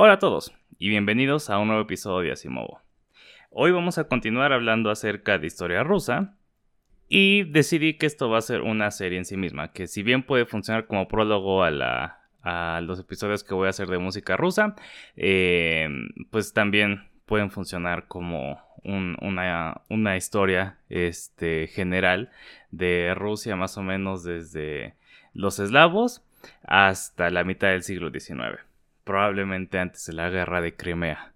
Hola a todos y bienvenidos a un nuevo episodio de Asimovo. Hoy vamos a continuar hablando acerca de historia rusa y decidí que esto va a ser una serie en sí misma, que si bien puede funcionar como prólogo a, la, a los episodios que voy a hacer de música rusa, eh, pues también pueden funcionar como una, una, historia este, general de Rusia más o menos desde los eslavos hasta la mitad del siglo XIX probablemente antes de la guerra de Crimea.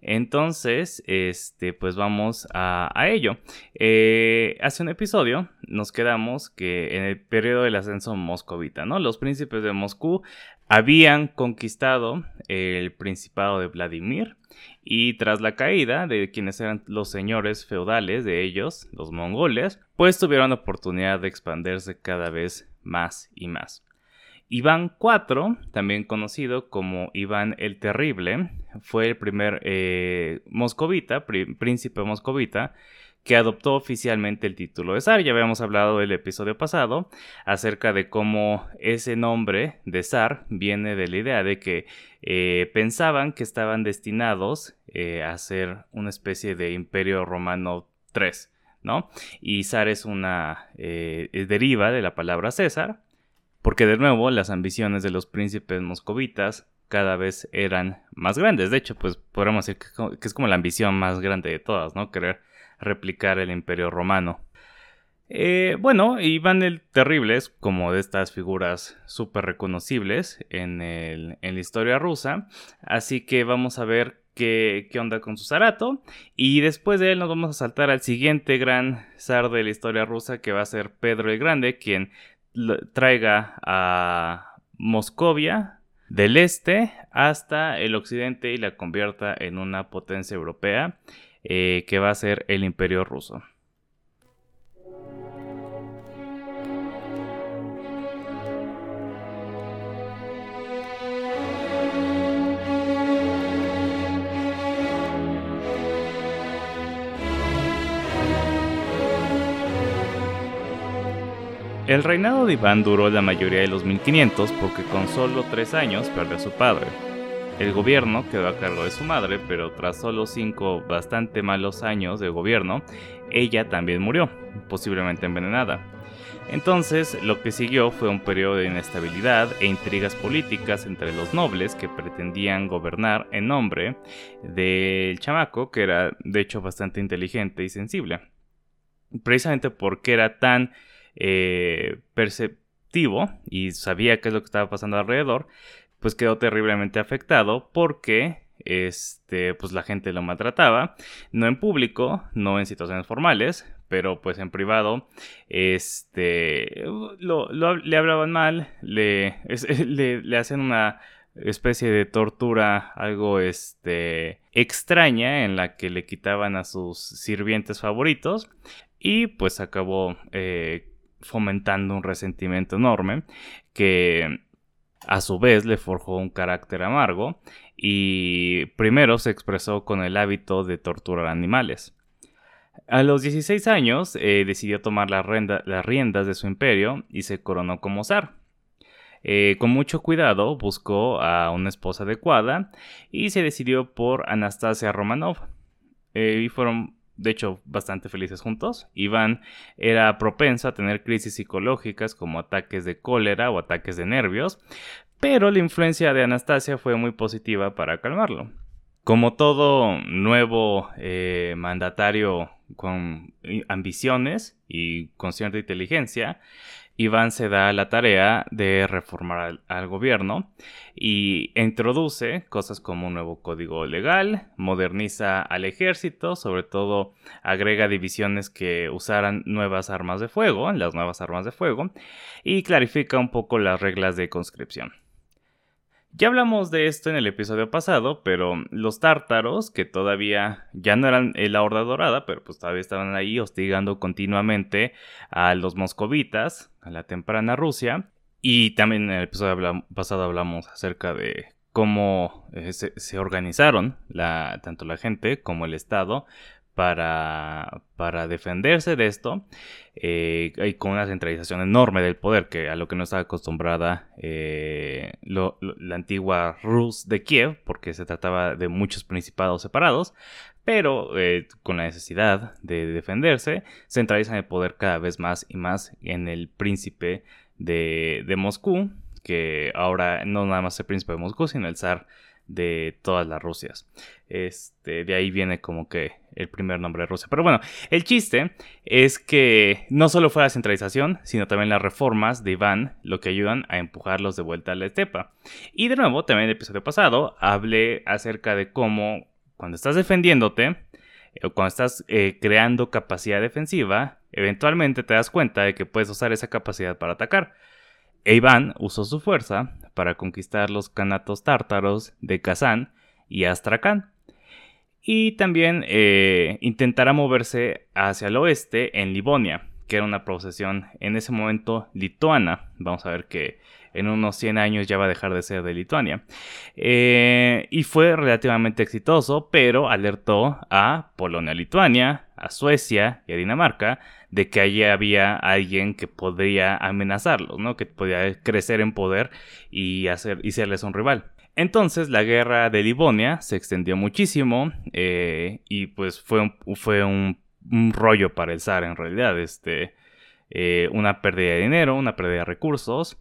Entonces, este, pues vamos a, ello. Eh, hace un episodio nos quedamos que en el periodo del ascenso moscovita, ¿no? Los príncipes de Moscú habían conquistado el principado de Vladimir y tras la caída de quienes eran los señores feudales de ellos, los mongoles, pues tuvieron la oportunidad de expandirse cada vez más y más. Iván IV, también conocido como Iván el Terrible, fue el primer eh, moscovita, príncipe moscovita, que adoptó oficialmente el título de zar. Ya habíamos hablado el episodio pasado acerca de cómo ese nombre de zar viene de la idea de que eh, pensaban que estaban destinados eh, a ser una especie de imperio romano 3, ¿no? Y zar es una deriva de la palabra César porque de nuevo las ambiciones de los príncipes moscovitas cada vez eran más grandes. De hecho, pues podríamos decir que, es como la ambición más grande de todas, ¿no? Querer replicar el imperio romano. Eh, bueno, Iván el Terrible es como de estas figuras súper reconocibles en, en, la historia rusa. Así que vamos a ver qué, qué, onda con su zarato. Y después de él nos vamos a saltar al siguiente gran zar de la historia rusa que va a ser Pedro el Grande, quien traiga a Moscovia del este hasta el occidente y la convierta en una potencia europea eh, que va a ser el imperio ruso. El reinado de Iván duró la mayoría de los 1500 porque con solo tres años perdió a su padre. El gobierno quedó a cargo de su madre, pero tras solo cinco bastante malos años de gobierno, ella también murió, posiblemente envenenada. Entonces, lo que siguió fue un periodo de inestabilidad e intrigas políticas entre los nobles que pretendían gobernar en nombre del chamaco, que era de hecho bastante inteligente y sensible. Precisamente porque era tan eh, perceptivo y sabía qué es lo que estaba pasando alrededor, pues quedó terriblemente afectado porque este, pues la gente lo maltrataba, no en público, no en situaciones formales, pero pues en privado, este, le hablaban mal, le, le, le, hacen una especie de tortura algo este, extraña en la que le quitaban a sus sirvientes favoritos y pues acabó eh, fomentando un resentimiento enorme que a su vez le forjó un carácter amargo y primero se expresó con el hábito de torturar animales. A los 16 años eh, decidió tomar las riendas de su imperio y se coronó como zar. Eh, con mucho cuidado buscó a una esposa adecuada y se decidió por Anastasia Romanov. Eh, y fueron de hecho bastante felices juntos. Iván era propenso a tener crisis psicológicas como ataques de cólera o ataques de nervios, pero la influencia de Anastasia fue muy positiva para calmarlo. Como todo nuevo eh, mandatario con ambiciones y con cierta inteligencia, Iván se da la tarea de reformar al, gobierno y introduce cosas como un nuevo código legal, moderniza al ejército, sobre todo agrega divisiones que usaran nuevas armas de fuego, las nuevas armas de fuego, y clarifica un poco las reglas de conscripción. Ya hablamos de esto en el episodio pasado, pero los tártaros, que todavía ya no eran la Horda Dorada, pero pues todavía estaban ahí hostigando continuamente a los moscovitas, a la temprana Rusia. Y también en el episodio pasado hablamos acerca de cómo eh, se, organizaron tanto la gente como el Estado para, para defenderse de esto, eh, y con una centralización enorme del poder, que a lo que no estaba acostumbrada eh, la antigua Rus de Kiev, porque se trataba de muchos principados separados, pero eh, con la necesidad de defenderse, centralizan el poder cada vez más y más en el príncipe de, de Moscú, que ahora no nada más el príncipe de Moscú, sino el zar de todas las Rusias. Este, de ahí viene como que el primer nombre de Rusia. Pero bueno, el chiste es que no solo fue la centralización, sino también las reformas de Iván lo que ayudan a empujarlos de vuelta a la estepa. Y de nuevo, también en el episodio pasado, hablé acerca de cómo cuando estás defendiéndote, o eh, cuando estás eh, creando capacidad defensiva, eventualmente te das cuenta de que puedes usar esa capacidad para atacar. E Iván usó su fuerza para conquistar los canatos tártaros de Kazán y Astrakán. Y también eh, intentará moverse hacia el oeste en Livonia, que era una posesión en ese momento lituana. Vamos a ver que en unos 100 años ya va a dejar de ser de Lituania. Eh, y fue relativamente exitoso, pero alertó a Polonia-Lituania, a Suecia y a Dinamarca de que allí había alguien que podría amenazarlos, ¿no? que podía crecer en poder y, hacer, y serles un rival. Entonces la guerra de Livonia se extendió muchísimo eh, y pues fue, un, fue un, rollo para el zar en realidad. Este, eh, una pérdida de dinero, una pérdida de recursos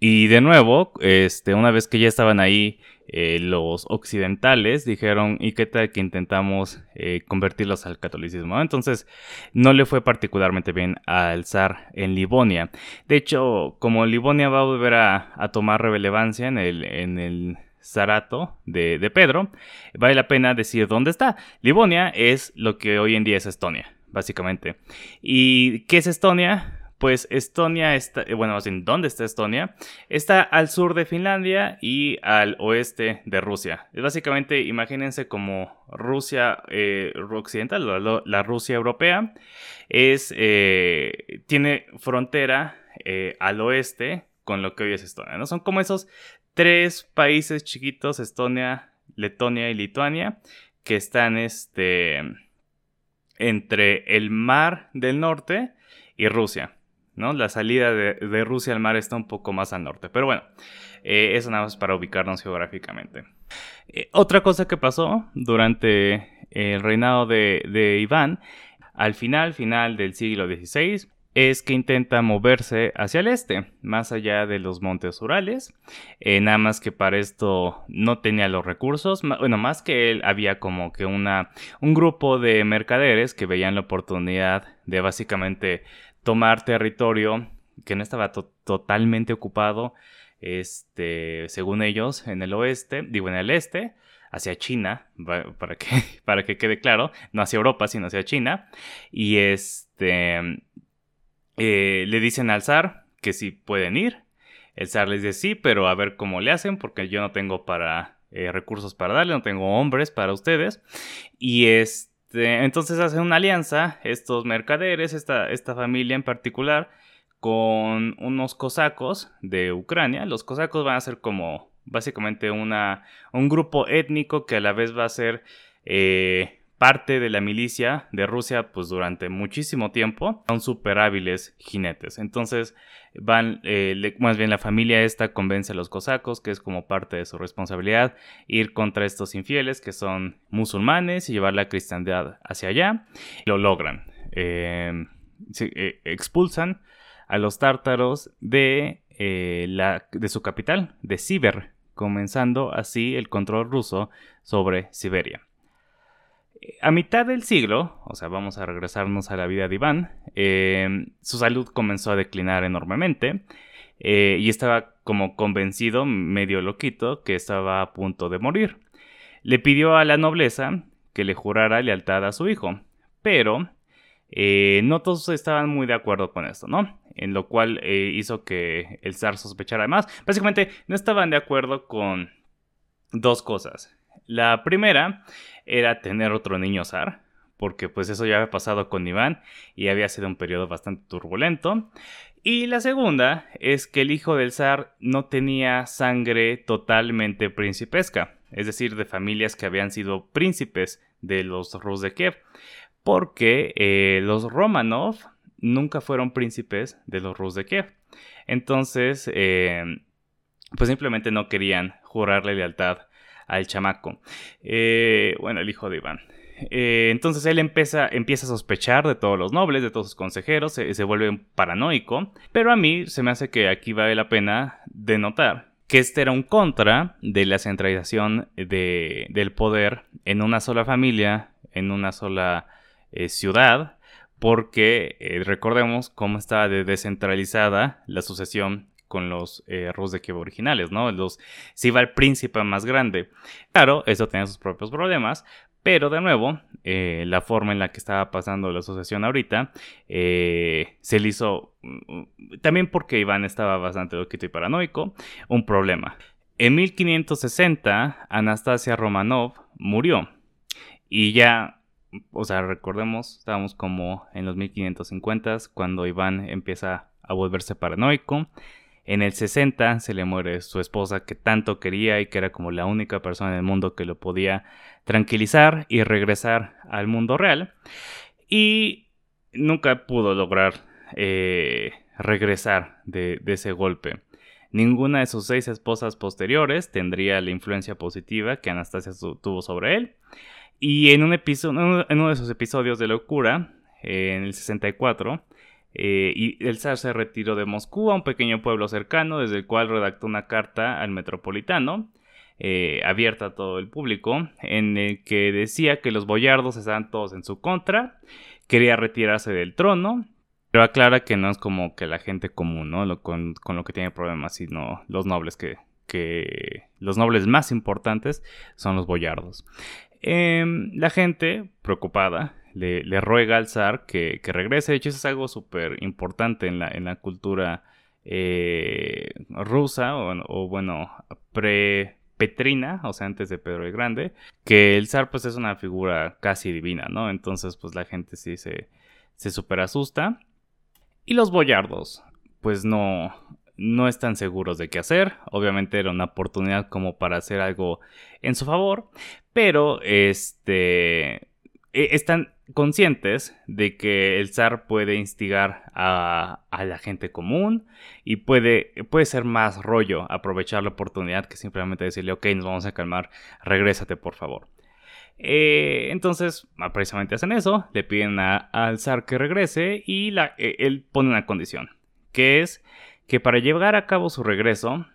y de nuevo, este, una vez que ya estaban ahí eh, los occidentales, dijeron, ¿y qué tal que intentamos eh, convertirlos al catolicismo? Entonces, no le fue particularmente bien al zar en Livonia. De hecho, como Livonia va a volver a, tomar relevancia en el, en el zarato de, de Pedro, vale la pena decir dónde está. Livonia es lo que hoy en día es Estonia, básicamente. ¿Y qué es Estonia? Pues Estonia está, eh, bueno, ¿en ¿dónde está Estonia? Está al sur de Finlandia y al oeste de Rusia. Básicamente, imagínense como Rusia eh, occidental, la, Rusia europea, es, eh, tiene frontera al oeste con lo que hoy es Estonia, ¿no? Son como esos tres países chiquitos, Estonia, Letonia y Lituania, que están este, entre el mar del norte y Rusia. La salida de, Rusia al mar está un poco más al norte. Pero bueno, eh, eso nada más para ubicarnos geográficamente. Eh, otra cosa que pasó durante el reinado de, Iván, al final, final del siglo XVI, es que intenta moverse hacia el este, más allá de los montes Urales. Eh, nada más que para esto no tenía los recursos. Bueno, más que él, había como que una, un grupo de mercaderes que veían la oportunidad de básicamente tomar territorio que no estaba totalmente ocupado, este, según ellos, en el oeste, digo en el este, hacia China, para que, para que quede claro, no hacia Europa, sino hacia China, y este, eh, le dicen al zar que sí pueden ir, el zar les dice sí, pero a ver cómo le hacen, porque yo no tengo para eh, recursos para darle, no tengo hombres para ustedes, y este, este, entonces hacen una alianza, estos mercaderes, esta, esta familia en particular, con unos cosacos de Ucrania. Los cosacos van a ser como básicamente una, un grupo étnico que a la vez va a ser eh, parte de la milicia de Rusia pues durante muchísimo tiempo son súper hábiles jinetes. Entonces van eh, más bien la familia esta convence a los cosacos que es como parte de su responsabilidad ir contra estos infieles que son musulmanes y llevar la cristiandad hacia allá. Lo logran. Em, eh, expulsan a los tártaros de, eh, la, de su capital de Siber comenzando así el control ruso sobre Siberia a mitad del siglo, o sea, vamos a regresarnos a la vida de Iván, eh, su salud comenzó a declinar enormemente eh, y estaba como convencido, medio loquito, que estaba a punto de morir. Le pidió a la nobleza que le jurara lealtad a su hijo, pero eh, no todos estaban muy de acuerdo con esto, ¿no? En lo cual hizo que el zar sospechara más. Básicamente no estaban de acuerdo con dos cosas. La primera era tener otro niño zar, porque pues eso ya había pasado con Iván y había sido un periodo bastante turbulento. Y la segunda es que el hijo del zar no tenía sangre totalmente principesca, es decir, de familias que habían sido príncipes de los Rus de Kiev, porque eh, los Romanov nunca fueron príncipes de los Rus de Kiev. Entonces, eh, pues simplemente no querían jurarle lealtad al chamaco. Eh, bueno, el hijo de Iván. entonces él empieza, empieza, a sospechar de todos los nobles, de todos sus consejeros, se, se vuelve paranoico, pero a mí se me hace que aquí vale la pena denotar que este era un contra de la centralización del poder en una sola familia, en una sola eh, ciudad, porque eh, recordemos cómo estaba descentralizada la sucesión con los eh, de Kiev originales, ¿no? Los, se iba el príncipe más grande. Claro, eso tenía sus propios problemas, pero de nuevo, eh, la forma en la que estaba pasando la asociación ahorita se le hizo, mm, también porque Iván estaba bastante loquito y paranoico, un problema. En 1560, Anastasia Romanov murió y ya o sea, recordemos, estábamos como en los 1550 cuando Iván empieza a volverse paranoico. En el 60 se le muere su esposa que tanto quería y que era como la única persona en el mundo que lo podía tranquilizar y regresar al mundo real. Y nunca pudo lograr eh, regresar de, de ese golpe. Ninguna de sus seis esposas posteriores tendría la influencia positiva que Anastasia tuvo sobre él. Y en, un episodio, en uno de esos episodios de locura, en el 64, eh, y el zar se retiró de Moscú a un pequeño pueblo cercano, desde el cual redactó una carta al metropolitano, eh, abierta a todo el público, en el que decía que los boyardos estaban todos en su contra, quería retirarse del trono, pero aclara que no es como que la gente común, ¿no? con, lo que tiene problemas, sino los nobles que, que los nobles más importantes son los boyardos. Em, la gente, preocupada, le, ruega al zar que, regrese. De hecho, eso es algo súper importante en la, cultura eh, rusa, o, bueno, pre-petrina, o sea, antes de Pedro el Grande, que el zar pues es una figura casi divina, ¿no? Entonces, pues la gente sí se, se súper asusta. Y los boyardos, pues no, no están seguros de qué hacer. Obviamente era una oportunidad como para hacer algo en su favor, pero este e, están conscientes de que el zar puede instigar a, la gente común y puede, puede ser más rollo aprovechar la oportunidad que simplemente decirle, ok, nos vamos a calmar, regrésate por favor. Eh, entonces, precisamente hacen eso, le piden al zar que regrese y la, e, él pone una condición, que es que para llevar a cabo su regreso,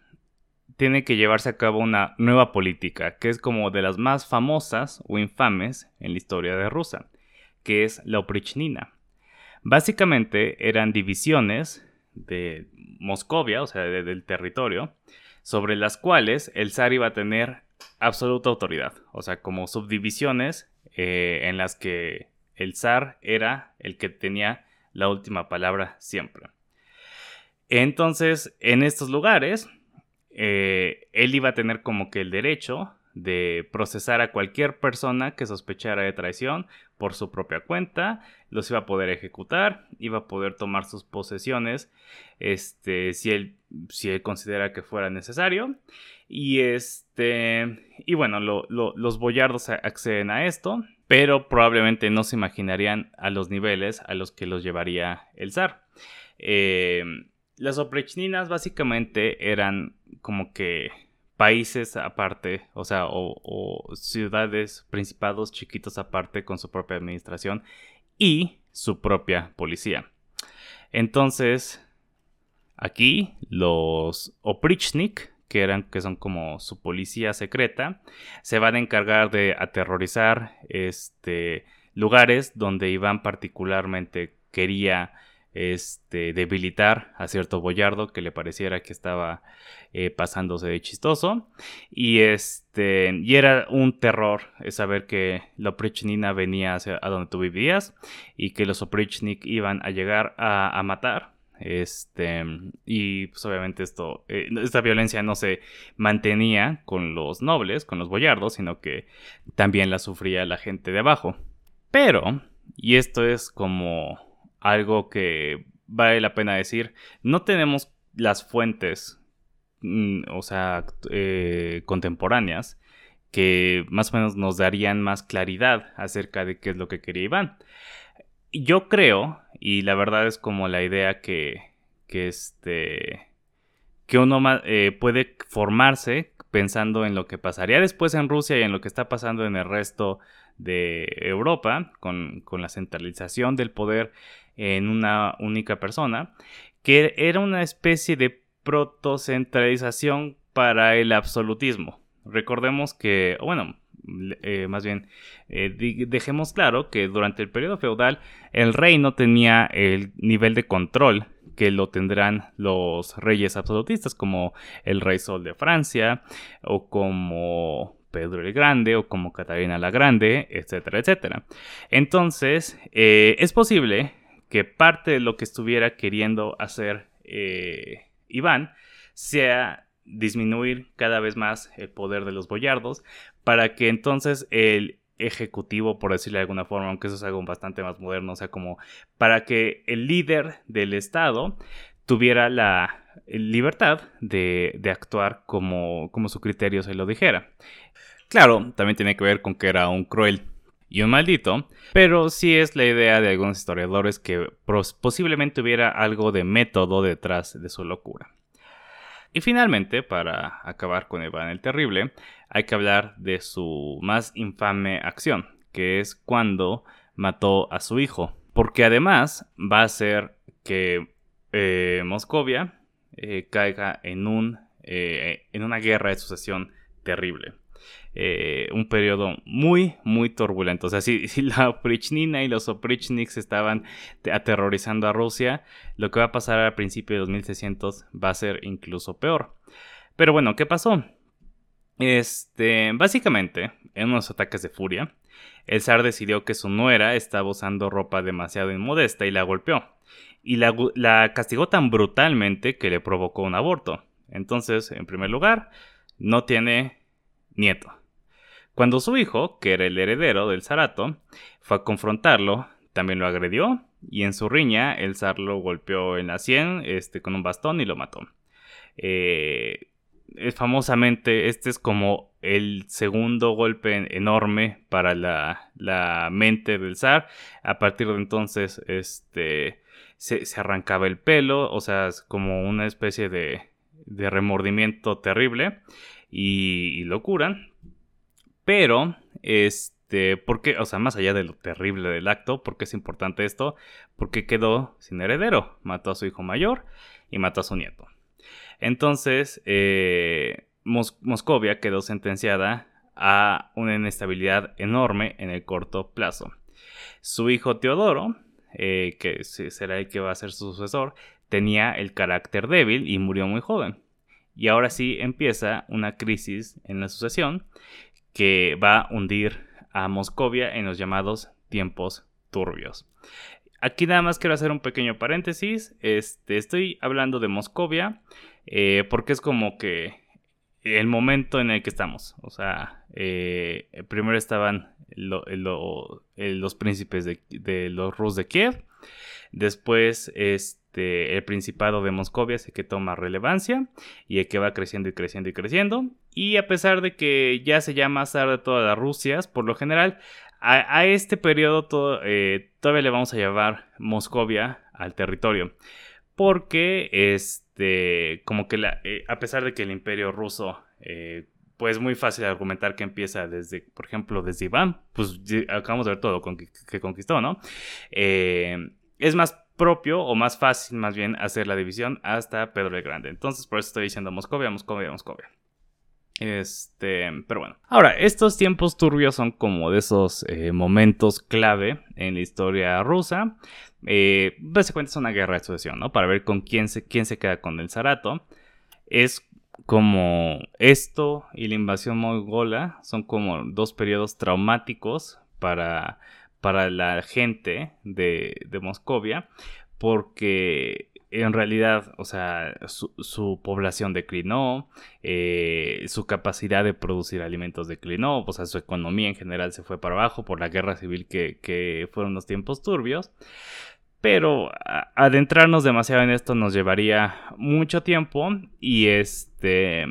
tiene que llevarse a cabo una nueva política, que es como de las más famosas o infames en la historia de Rusia, que es la oprichnina. Básicamente eran divisiones de Moscovia, o sea, del territorio, sobre las cuales el zar iba a tener absoluta autoridad, o sea, como subdivisiones eh, en las que el zar era el que tenía la última palabra siempre. Entonces, en estos lugares, eh, él iba a tener como que el derecho de procesar a cualquier persona que sospechara de traición por su propia cuenta, los iba a poder ejecutar, iba a poder tomar sus posesiones, este, si él, si él considera que fuera necesario, y este, y bueno, los boyardos acceden a esto, pero probablemente no se imaginarían a los niveles a los que los llevaría el zar. Eh, las oprechninas básicamente eran como que países aparte, o sea, o, ciudades, principados chiquitos aparte con su propia administración y su propia policía. Entonces, aquí los oprichnik, que eran que son como su policía secreta, se van a encargar de aterrorizar este lugares donde Iván particularmente quería este, debilitar a cierto boyardo que le pareciera que estaba eh, pasándose de chistoso. Y, este, y era un terror saber que la oprichnina venía hacia a donde tú vivías y que los oprichnik iban a llegar a, matar. Este, y pues obviamente esto, eh, esta violencia no se mantenía con los nobles, con los boyardos, sino que también la sufría la gente de abajo. Pero, y esto es como algo que vale la pena decir. No tenemos las fuentes, mm, o sea, eh, contemporáneas que más o menos nos darían más claridad acerca de qué es lo que quería Iván. Yo creo, y la verdad es como la idea que, que este que uno eh, puede formarse pensando en lo que pasaría después en Rusia y en lo que está pasando en el resto de Europa, con, con la centralización del poder en una única persona, que era una especie de protocentralización para el absolutismo. Recordemos que, bueno, eh, más bien, eh, dejemos claro que durante el periodo feudal el rey no tenía el nivel de control que lo tendrán los reyes absolutistas como el rey Sol de Francia o como Pedro el Grande o como Catarina la Grande, etcétera, etcétera. Entonces, eh, es posible que parte de lo que estuviera queriendo hacer Iván sea disminuir cada vez más el poder de los boyardos para que entonces el ejecutivo, por decirlo de alguna forma, aunque eso es algo bastante más moderno, o sea, como para que el líder del Estado tuviera la libertad de, actuar como su criterio se lo dijera. Claro, también tiene que ver con que era un cruel y un maldito, pero sí es la idea de algunos historiadores que posiblemente hubiera algo de método detrás de su locura. Y finalmente, para acabar con Iván el Terrible, hay que hablar de su más infame acción, que es cuando mató a su hijo. Porque además va a hacer que eh, Moscovia eh, caiga en, un, eh, en una guerra de sucesión terrible. Eh, un periodo muy, muy turbulento. O sea, si, la Oprichnina y los Oprichniks estaban aterrorizando a Rusia, lo que va a pasar al principio de 2600 va a ser incluso peor. Pero bueno, ¿qué pasó? Este, básicamente, en unos ataques de furia, el zar decidió que su nuera estaba usando ropa demasiado inmodesta y la golpeó. Y la castigó tan brutalmente que le provocó un aborto. Entonces, en primer lugar, no tiene nieto. Cuando su hijo, que era el heredero del zarato, fue a confrontarlo, también lo agredió y en su riña el zar lo golpeó en la sien este, con un bastón y lo mató. Eh, famosamente, este es como el segundo golpe enorme para la, mente del zar. A partir de entonces, este, se, arrancaba el pelo, o sea, es como una especie de, de remordimiento terrible y, y lo curan. Pero, este, ¿por qué? O sea, más allá de lo terrible del acto, ¿por qué es importante esto? Porque quedó sin heredero. Mató a su hijo mayor y mató a su nieto. Entonces, eh, Moscovia quedó sentenciada a una inestabilidad enorme en el corto plazo. Su hijo Teodoro, eh, que será el que va a ser su sucesor, tenía el carácter débil y murió muy joven. Y ahora sí empieza una crisis en la sucesión que va a hundir a Moscovia en los llamados tiempos turbios. Aquí nada más quiero hacer un pequeño paréntesis. Este, estoy hablando de Moscovia eh, porque es como que el momento en el que estamos. O sea, eh, primero estaban los príncipes de, de, los Rus de Kiev. Después, este este, el Principado de Moscovia es que toma relevancia y el que va creciendo y creciendo y creciendo. Y a pesar de que ya se llama más tarde todas las Rusias, por lo general, a, este periodo eh, todavía le vamos a llamar Moscovia al territorio. Porque, este, como que eh, a pesar de que el imperio ruso eh, pues muy fácil argumentar que empieza desde, por ejemplo, desde Iván, pues acabamos de ver todo que conquistó, ¿no? es más propio o más fácil más bien hacer la división hasta Pedro el Grande. Entonces por eso estoy diciendo Moscovia, Moscovia, Moscovia. Este, pero bueno. Ahora, estos tiempos turbios son como de esos eh, momentos clave en la historia rusa. Eh, básicamente es una guerra de sucesión, ¿no? Para ver con quién se, quién se queda con el zarato. Es como esto y la invasión mongola son como dos periodos traumáticos para para la gente de, Moscovia, porque en realidad, o sea, su, población declinó, eh, su capacidad de producir alimentos declinó, o sea, su economía en general se fue para abajo por la guerra civil que, fueron los tiempos turbios. Pero adentrarnos demasiado en esto nos llevaría mucho tiempo y este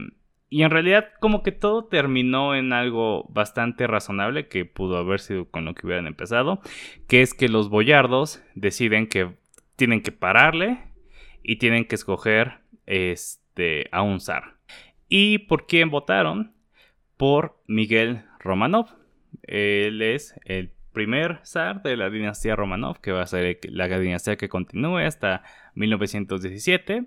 y en realidad como que todo terminó en algo bastante razonable que pudo haber sido con lo que hubieran empezado, que es que los boyardos deciden que tienen que pararle y tienen que escoger este, a un zar. ¿Y por quién votaron? Por Miguel Romanov. Él es el primer zar de la dinastía Romanov, que va a ser la dinastía que continúe hasta 1917.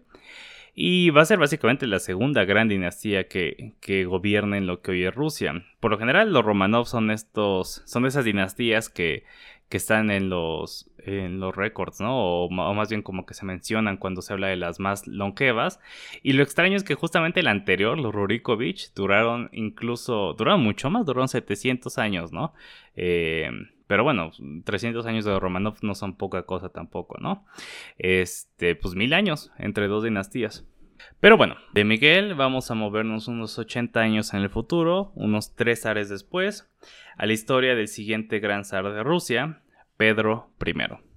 Y va a ser básicamente la segunda gran dinastía que, que gobierna en lo que hoy es Rusia. Por lo general, los Romanov son estos. son esas dinastías que, que están en los, en los récords, ¿no? O, más bien como que se mencionan cuando se habla de las más longevas. Y lo extraño es que justamente el anterior, los Rurikovich, duraron incluso, duraron mucho más, duraron 700 años, ¿no? Eh, pero bueno, 300 años de Romanov no son poca cosa tampoco, ¿no? Este, pues mil años entre dos dinastías. Pero bueno, de Miguel vamos a movernos unos 80 años en el futuro, unos tres ares después, a la historia del siguiente gran zar de Rusia, Pedro I.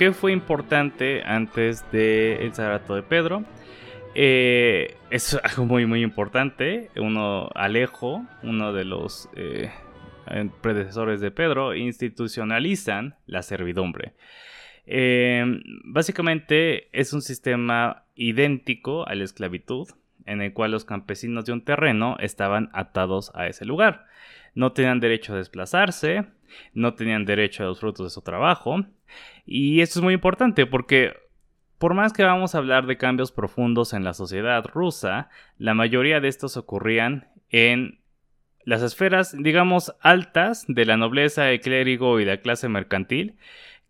¿qué fue importante antes del el Zarato de Pedro? Eh, es algo muy, muy importante. Uno, Alejo, uno de los eh, predecesores de Pedro, institucionalizan la servidumbre. Eh, básicamente es un sistema idéntico a la esclavitud, en el cual los campesinos de un terreno estaban atados a ese lugar. No tenían derecho a desplazarse, no tenían derecho a los frutos de su trabajo. Y esto es muy importante porque por más que vamos a hablar de cambios profundos en la sociedad rusa, la mayoría de estos ocurrían en las esferas, digamos, altas de la nobleza, el clérigo y la clase mercantil,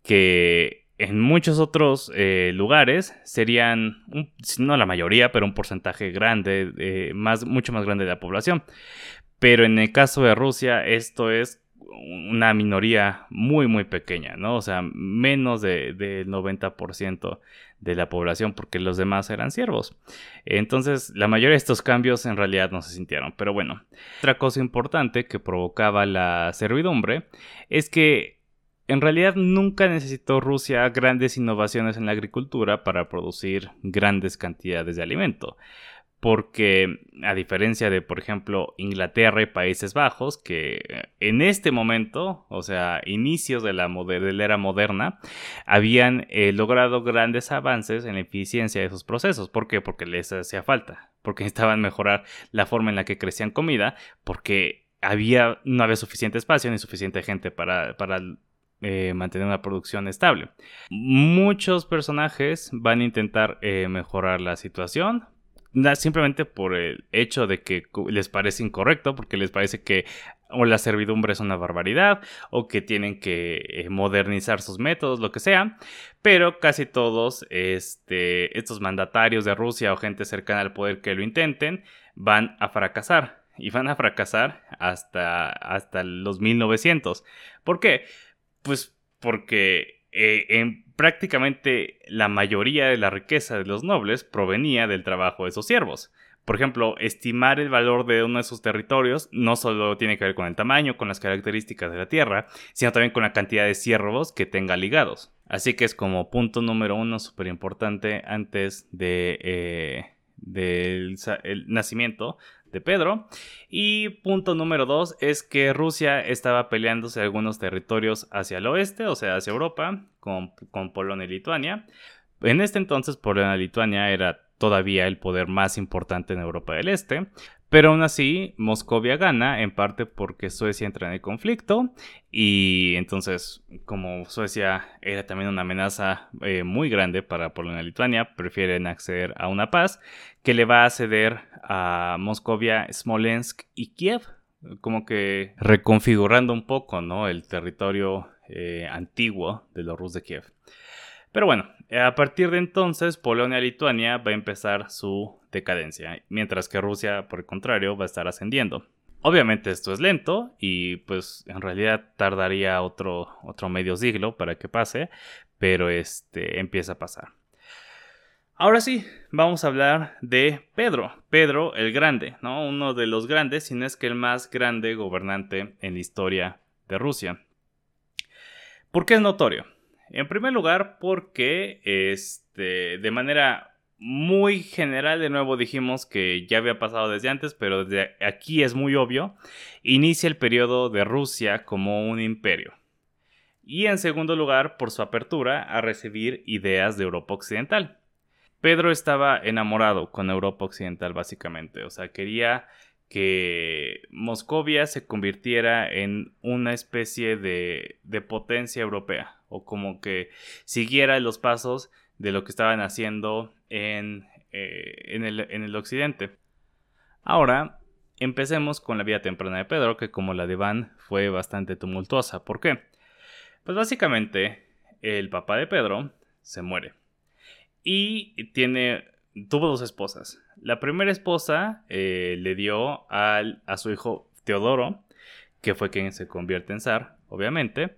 que en muchos otros eh, lugares serían, no la mayoría, pero un porcentaje grande, eh, más, mucho más grande de la población. Pero en el caso de Rusia, esto es una minoría muy muy pequeña, ¿no? O sea, menos del 90% de la población porque los demás eran siervos. Entonces, la mayoría de estos cambios en realidad no se sintieron. Pero bueno, otra cosa importante que provocaba la servidumbre es que en realidad nunca necesitó Rusia grandes innovaciones en la agricultura para producir grandes cantidades de alimento porque a diferencia de, por ejemplo, Inglaterra y Países Bajos, que en este momento, o sea, inicios de la, era moderna, habían eh, logrado grandes avances en la eficiencia de sus procesos. ¿Por qué? Porque les hacía falta, porque necesitaban mejorar la forma en la que crecían comida, porque había, no había suficiente espacio ni suficiente gente para, eh, mantener una producción estable. Muchos personajes van a intentar eh, mejorar la situación, simplemente por el hecho de que les parece incorrecto, porque les parece que o la servidumbre es una barbaridad, o que tienen que eh, modernizar sus métodos, lo que sea, pero casi todos este, estos mandatarios de Rusia o gente cercana al poder que lo intenten van a fracasar, y van a fracasar hasta, hasta los 1900. ¿Por qué? Pues porque eh, en prácticamente la mayoría de la riqueza de los nobles provenía del trabajo de sus siervos. Por ejemplo, estimar el valor de uno de sus territorios no solo tiene que ver con el tamaño, con las características de la tierra, sino también con la cantidad de siervos que tenga ligados. Así que es como punto número uno súper importante antes de, eh, del nacimiento de Pedro. Y punto número dos es que Rusia estaba peleándose algunos territorios hacia el oeste, o sea, hacia Europa, con, con Polonia y Lituania. En este entonces, Polonia y Lituania era todavía el poder más importante en Europa del Este, pero aún así, Moscovia gana, en parte porque Suecia entra en el conflicto y entonces, como Suecia era también una amenaza eh, muy grande para Polonia y Lituania, prefieren acceder a una paz que le va a ceder a Moscovia, Smolensk y Kiev, como que reconfigurando un poco ¿no? el territorio eh, antiguo de los rusos de Kiev. Pero bueno, a partir de entonces, Polonia-Lituania va a empezar su decadencia, mientras que Rusia, por el contrario, va a estar ascendiendo. Obviamente esto es lento y pues en realidad tardaría otro, otro medio siglo para que pase, pero este empieza a pasar. Ahora sí, vamos a hablar de Pedro, Pedro el Grande, ¿no? Uno de los grandes, si no es que el más grande gobernante en la historia de Rusia. ¿Por qué es notorio? En primer lugar, porque este, de manera muy general, de nuevo dijimos que ya había pasado desde antes, pero desde aquí es muy obvio, inicia el periodo de Rusia como un imperio. Y en segundo lugar, por su apertura a recibir ideas de Europa Occidental. Pedro estaba enamorado con Europa Occidental básicamente, o sea, quería que Moscovia se convirtiera en una especie de, potencia europea o como que siguiera los pasos de lo que estaban haciendo en, eh, en, el, en el occidente. Ahora, empecemos con la vida temprana de Pedro, que como la de Van fue bastante tumultuosa. ¿Por qué? Pues básicamente el papá de Pedro se muere y tiene tuvo dos esposas. La primera esposa eh, le dio al, a su hijo Teodoro, que fue quien se convierte en zar, obviamente.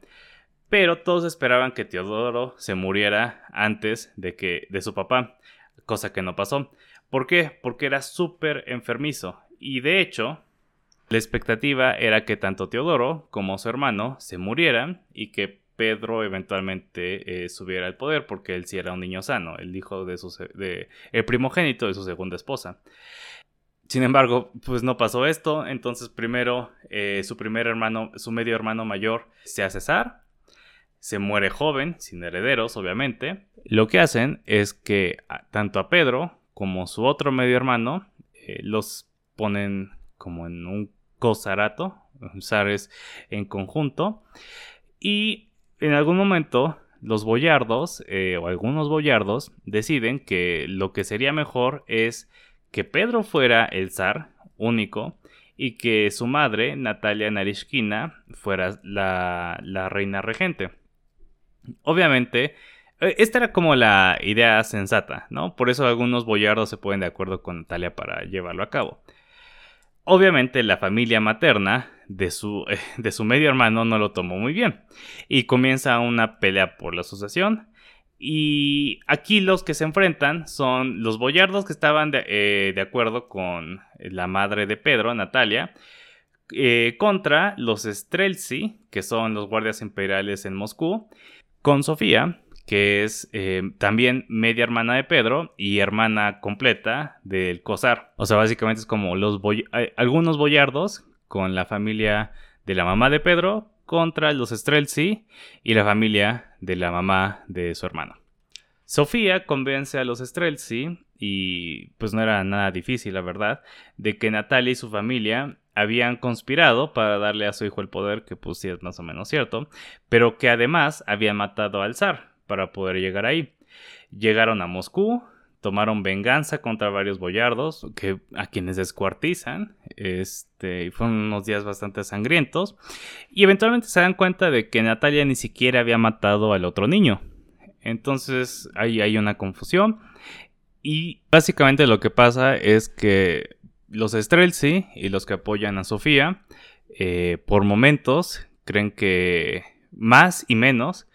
Pero todos esperaban que Teodoro se muriera antes de que de su papá, cosa que no pasó. ¿Por qué? Porque era súper enfermizo. Y de hecho, la expectativa era que tanto Teodoro como su hermano se murieran y que Pedro eventualmente eh, subiera al poder porque él sí era un niño sano, el hijo de su de, el primogénito de su segunda esposa. Sin embargo, pues no pasó esto, entonces primero eh, su primer hermano, su medio hermano mayor se hace zar, se muere joven, sin herederos, obviamente. Lo que hacen es que tanto a Pedro como su otro medio hermano eh, los ponen como en un cosarato, zares en conjunto, y en algún momento los boyardos, eh, o algunos boyardos, deciden que lo que sería mejor es que Pedro fuera el zar único y que su madre, Natalia Narishkina, fuera la, la reina regente. Obviamente, eh, esta era como la idea sensata, ¿no? Por eso algunos boyardos se ponen de acuerdo con Natalia para llevarlo a cabo. Obviamente la familia materna de su, de su medio hermano no lo tomó muy bien y comienza una pelea por la sucesión. Y aquí los que se enfrentan son los boyardos que estaban de, eh, acuerdo con la madre de Pedro, Natalia, eh, contra los Streltsy, que son los guardias imperiales en Moscú, con Sofía, que es eh, también media hermana de Pedro y hermana completa del Cosar. O sea, básicamente es como los algunos boyardos con la familia de la mamá de Pedro contra los Streltsy y la familia de la mamá de su hermano. Sofía convence a los Streltsy, y pues no era nada difícil, la verdad, de que Natalia y su familia habían conspirado para darle a su hijo el poder, que pues sí es más o menos cierto, pero que además habían matado al zar, para poder llegar ahí. Llegaron a Moscú, tomaron venganza contra varios boyardos que, a quienes descuartizan. Este, fueron unos días bastante sangrientos. Y eventualmente se dan cuenta de que Natalia ni siquiera había matado al otro niño. Entonces ahí hay una confusión. Y básicamente lo que pasa es que los Streltsy y los que apoyan a Sofía, eh, por momentos creen que más y menos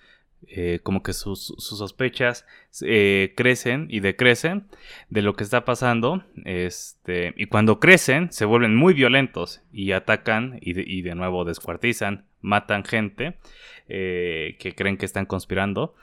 eh, como que sus, sospechas eh, crecen y decrecen de lo que está pasando. Este, y cuando crecen, se vuelven muy violentos y atacan y de, nuevo descuartizan, matan gente eh, que creen que están conspirando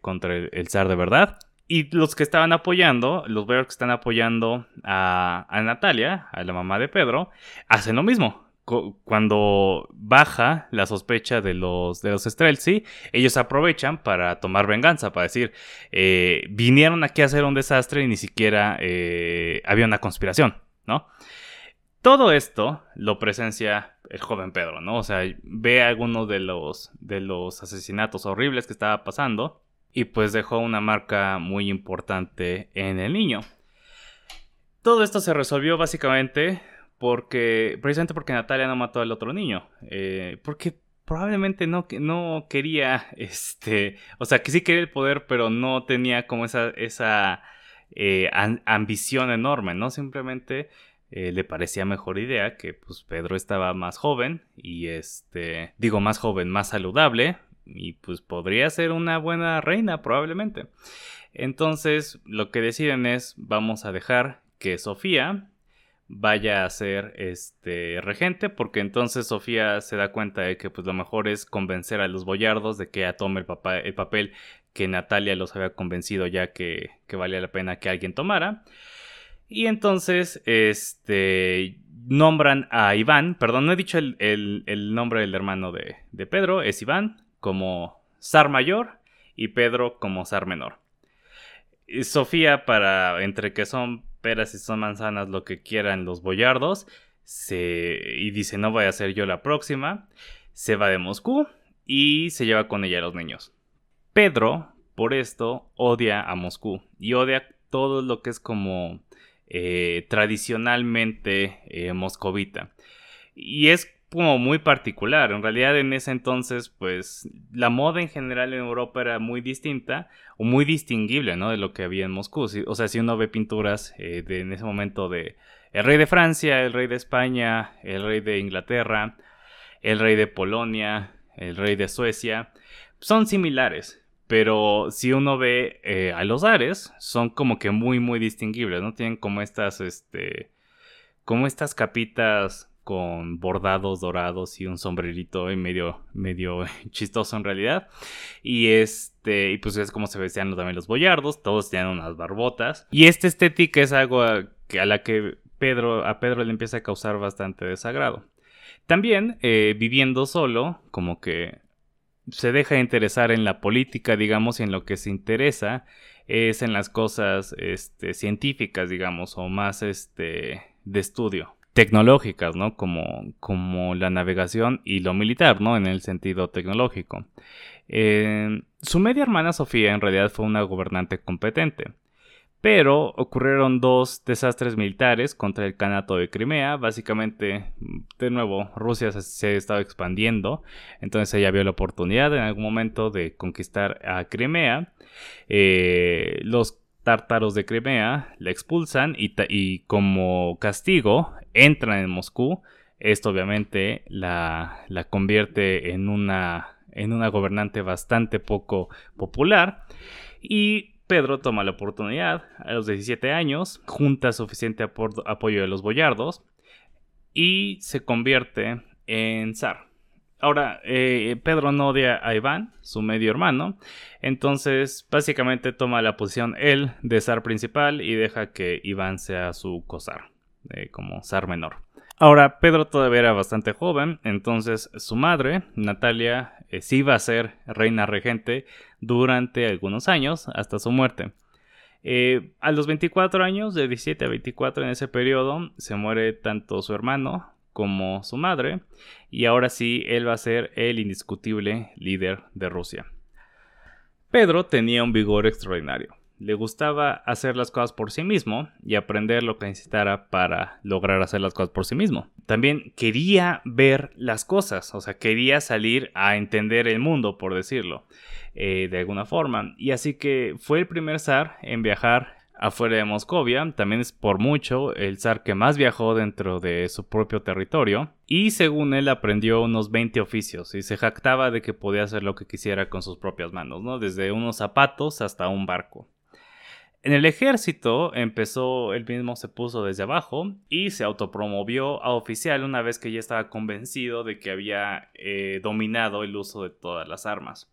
contra el, zar de verdad. Y los que estaban apoyando, los que están apoyando a, a Natalia, a la mamá de Pedro, hacen lo mismo cuando baja la sospecha de los, de los Streltsy, ellos aprovechan para tomar venganza, para decir, eh, vinieron aquí a hacer un desastre y ni siquiera eh, había una conspiración, ¿no? Todo esto lo presencia el joven Pedro, ¿no? O sea, ve algunos de los, de los asesinatos horribles que estaba pasando y pues dejó una marca muy importante en el niño. Todo esto se resolvió básicamente porque, precisamente porque Natalia no mató al otro niño. Eh, porque probablemente no, no quería, este, o sea, que sí quería el poder, pero no tenía como esa, esa eh, ambición enorme, ¿no? Simplemente eh, le parecía mejor idea que pues Pedro estaba más joven y este, digo más joven, más saludable, y pues podría ser una buena reina probablemente. Entonces lo que deciden es vamos a dejar que Sofía vaya a ser este regente porque entonces Sofía se da cuenta de que pues lo mejor es convencer a los boyardos de que ya tome el, el papel que Natalia los había convencido ya que, que valía la pena que alguien tomara. Y entonces, este, nombran a Iván, perdón, no he dicho el, nombre del hermano de, de, Pedro, es Iván como zar mayor y Pedro como zar menor. Sofía, para entre que son peras y son manzanas, lo que quieran los boyardos, y dice no voy a ser yo la próxima, se va de Moscú y se lleva con ella a los niños. Pedro, por esto, odia a Moscú y odia todo lo que es como eh, tradicionalmente eh, moscovita. Y es como muy particular. En realidad en ese entonces, pues la moda en general en Europa era muy distinta o muy distinguible, ¿no? De lo que había en Moscú. o sea, si uno ve pinturas eh, de, en ese momento de el rey de Francia, el rey de España, el rey de Inglaterra, el rey de Polonia, el rey de Suecia, son similares. Pero si uno ve eh, a los Ares, son como que muy, muy distinguibles, ¿no? Tienen como estas, este, como estas capitas con bordados dorados y un sombrerito medio, medio chistoso en realidad. Y este, y pues es como se vestían también los boyardos, todos tenían unas barbotas. Y esta estética es algo a, a la que Pedro, a Pedro le empieza a causar bastante desagrado. También, eh, viviendo solo, como que se deja interesar en la política, digamos, y en lo que se interesa es en las cosas este, científicas, digamos, o más este, de estudio, tecnológicas, ¿no? Como, como la navegación y lo militar, ¿no? En el sentido tecnológico. Eh, su media hermana Sofía en realidad fue una gobernante competente. Pero ocurrieron dos desastres militares contra el Canato de Crimea. Básicamente, de nuevo, Rusia se, ha estado expandiendo. Entonces ella vio la oportunidad en algún momento de conquistar a Crimea. Eh, los tártaros de Crimea la expulsan y, como castigo entran en Moscú. Esto obviamente la, la convierte en una, en una gobernante bastante poco popular. Y Pedro toma la oportunidad a los 17 años, junta suficiente apoyo de los boyardos y se convierte en zar. Ahora, eh, Pedro no odia a Iván, su medio hermano, entonces básicamente toma la posición él de zar principal y deja que Iván sea su cosar, eh, como zar menor. Ahora, Pedro todavía era bastante joven, entonces su madre, Natalia, eh, sí iba a ser reina regente durante algunos años, hasta su muerte. A los 24 años, de 17 a 24 en ese periodo, se muere tanto su hermano como su madre, y ahora sí, él va a ser el indiscutible líder de Rusia. Pedro tenía un vigor extraordinario le gustaba hacer las cosas por sí mismo y aprender lo que necesitara para lograr hacer las cosas por sí mismo. También quería ver las cosas, o sea, quería salir a entender el mundo, por decirlo, eh, de alguna forma. Y así que fue el primer zar en viajar afuera de Moscovia, también es por mucho el zar que más viajó dentro de su propio territorio, y según él aprendió unos 20 oficios y se jactaba de que podía hacer lo que quisiera con sus propias manos, ¿no? Desde unos zapatos hasta un barco. En el ejército empezó, él mismo se puso desde abajo y se autopromovió a oficial una vez que ya estaba convencido de que había eh, dominado el uso de todas las armas.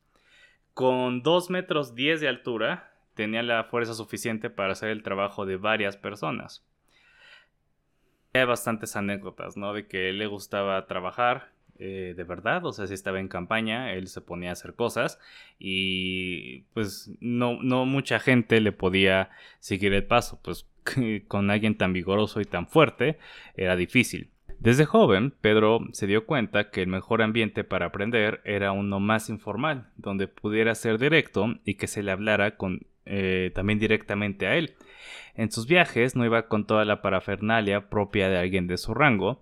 Con 2 metros 10 de altura, tenía la fuerza suficiente para hacer el trabajo de varias personas. Hay bastantes anécdotas, ¿no? De que él le gustaba trabajar, eh, de verdad, o sea, si estaba en campaña, él se ponía a hacer cosas y pues no, no mucha gente le podía seguir el paso, pues con alguien tan vigoroso y tan fuerte era difícil. Desde joven, Pedro se dio cuenta que el mejor ambiente para aprender era uno más informal, donde pudiera ser directo y que se le hablara con, eh, también directamente a él. En sus viajes no iba con toda la parafernalia propia de alguien de su rango,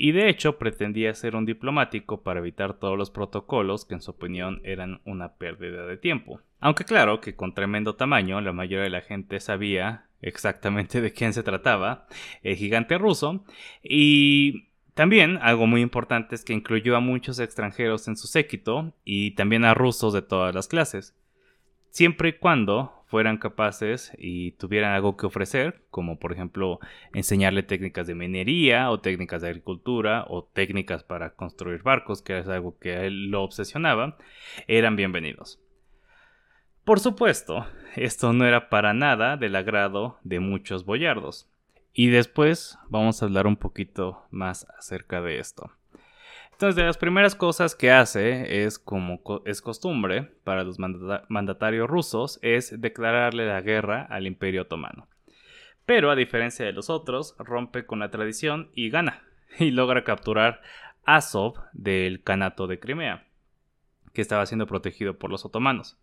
y de hecho pretendía ser un diplomático para evitar todos los protocolos que en su opinión eran una pérdida de tiempo. Aunque claro que con tremendo tamaño la mayoría de la gente sabía exactamente de quién se trataba, el gigante ruso, y También algo muy importante es que incluyó a muchos extranjeros en su séquito y también a rusos de todas las clases, siempre y cuando fueran capaces y tuvieran algo que ofrecer, como por ejemplo enseñarle técnicas de minería o técnicas de agricultura o técnicas para construir barcos, que es algo que a él lo obsesionaba, eran bienvenidos. Por supuesto, esto no era para nada del agrado de muchos boyardos. Y después vamos a hablar un poquito más acerca de esto. Entonces, de las primeras cosas que hace es, como es costumbre para los mandatarios rusos, es declararle la guerra al Imperio Otomano. Pero a diferencia de los otros, rompe con la tradición y gana, y logra capturar Azov del Kanato de Crimea, que estaba siendo protegido por los otomanos.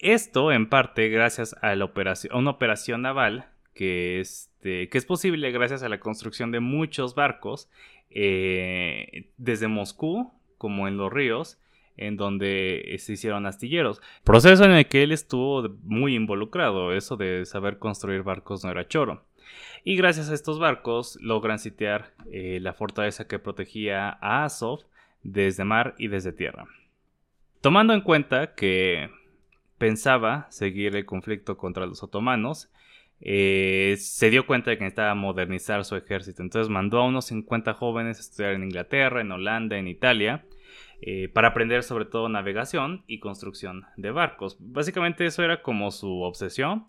Esto en parte gracias a, la operación, una operación naval este, que es posible gracias a la construcción de muchos barcos eh, desde Moscú como en los ríos en donde se hicieron astilleros. Proceso en el que él estuvo muy involucrado, eso de saber construir barcos no era choro. Y gracias a estos barcos logran sitiar eh, la fortaleza que protegía a Azov desde mar y desde tierra. Tomando en cuenta que pensaba seguir el conflicto contra los otomanos, eh, se dio cuenta de que necesitaba modernizar su ejército. Entonces mandó a unos 50 jóvenes a estudiar en Inglaterra, en Holanda, en Italia, eh, para aprender sobre todo navegación y construcción de barcos. Básicamente eso era como su obsesión.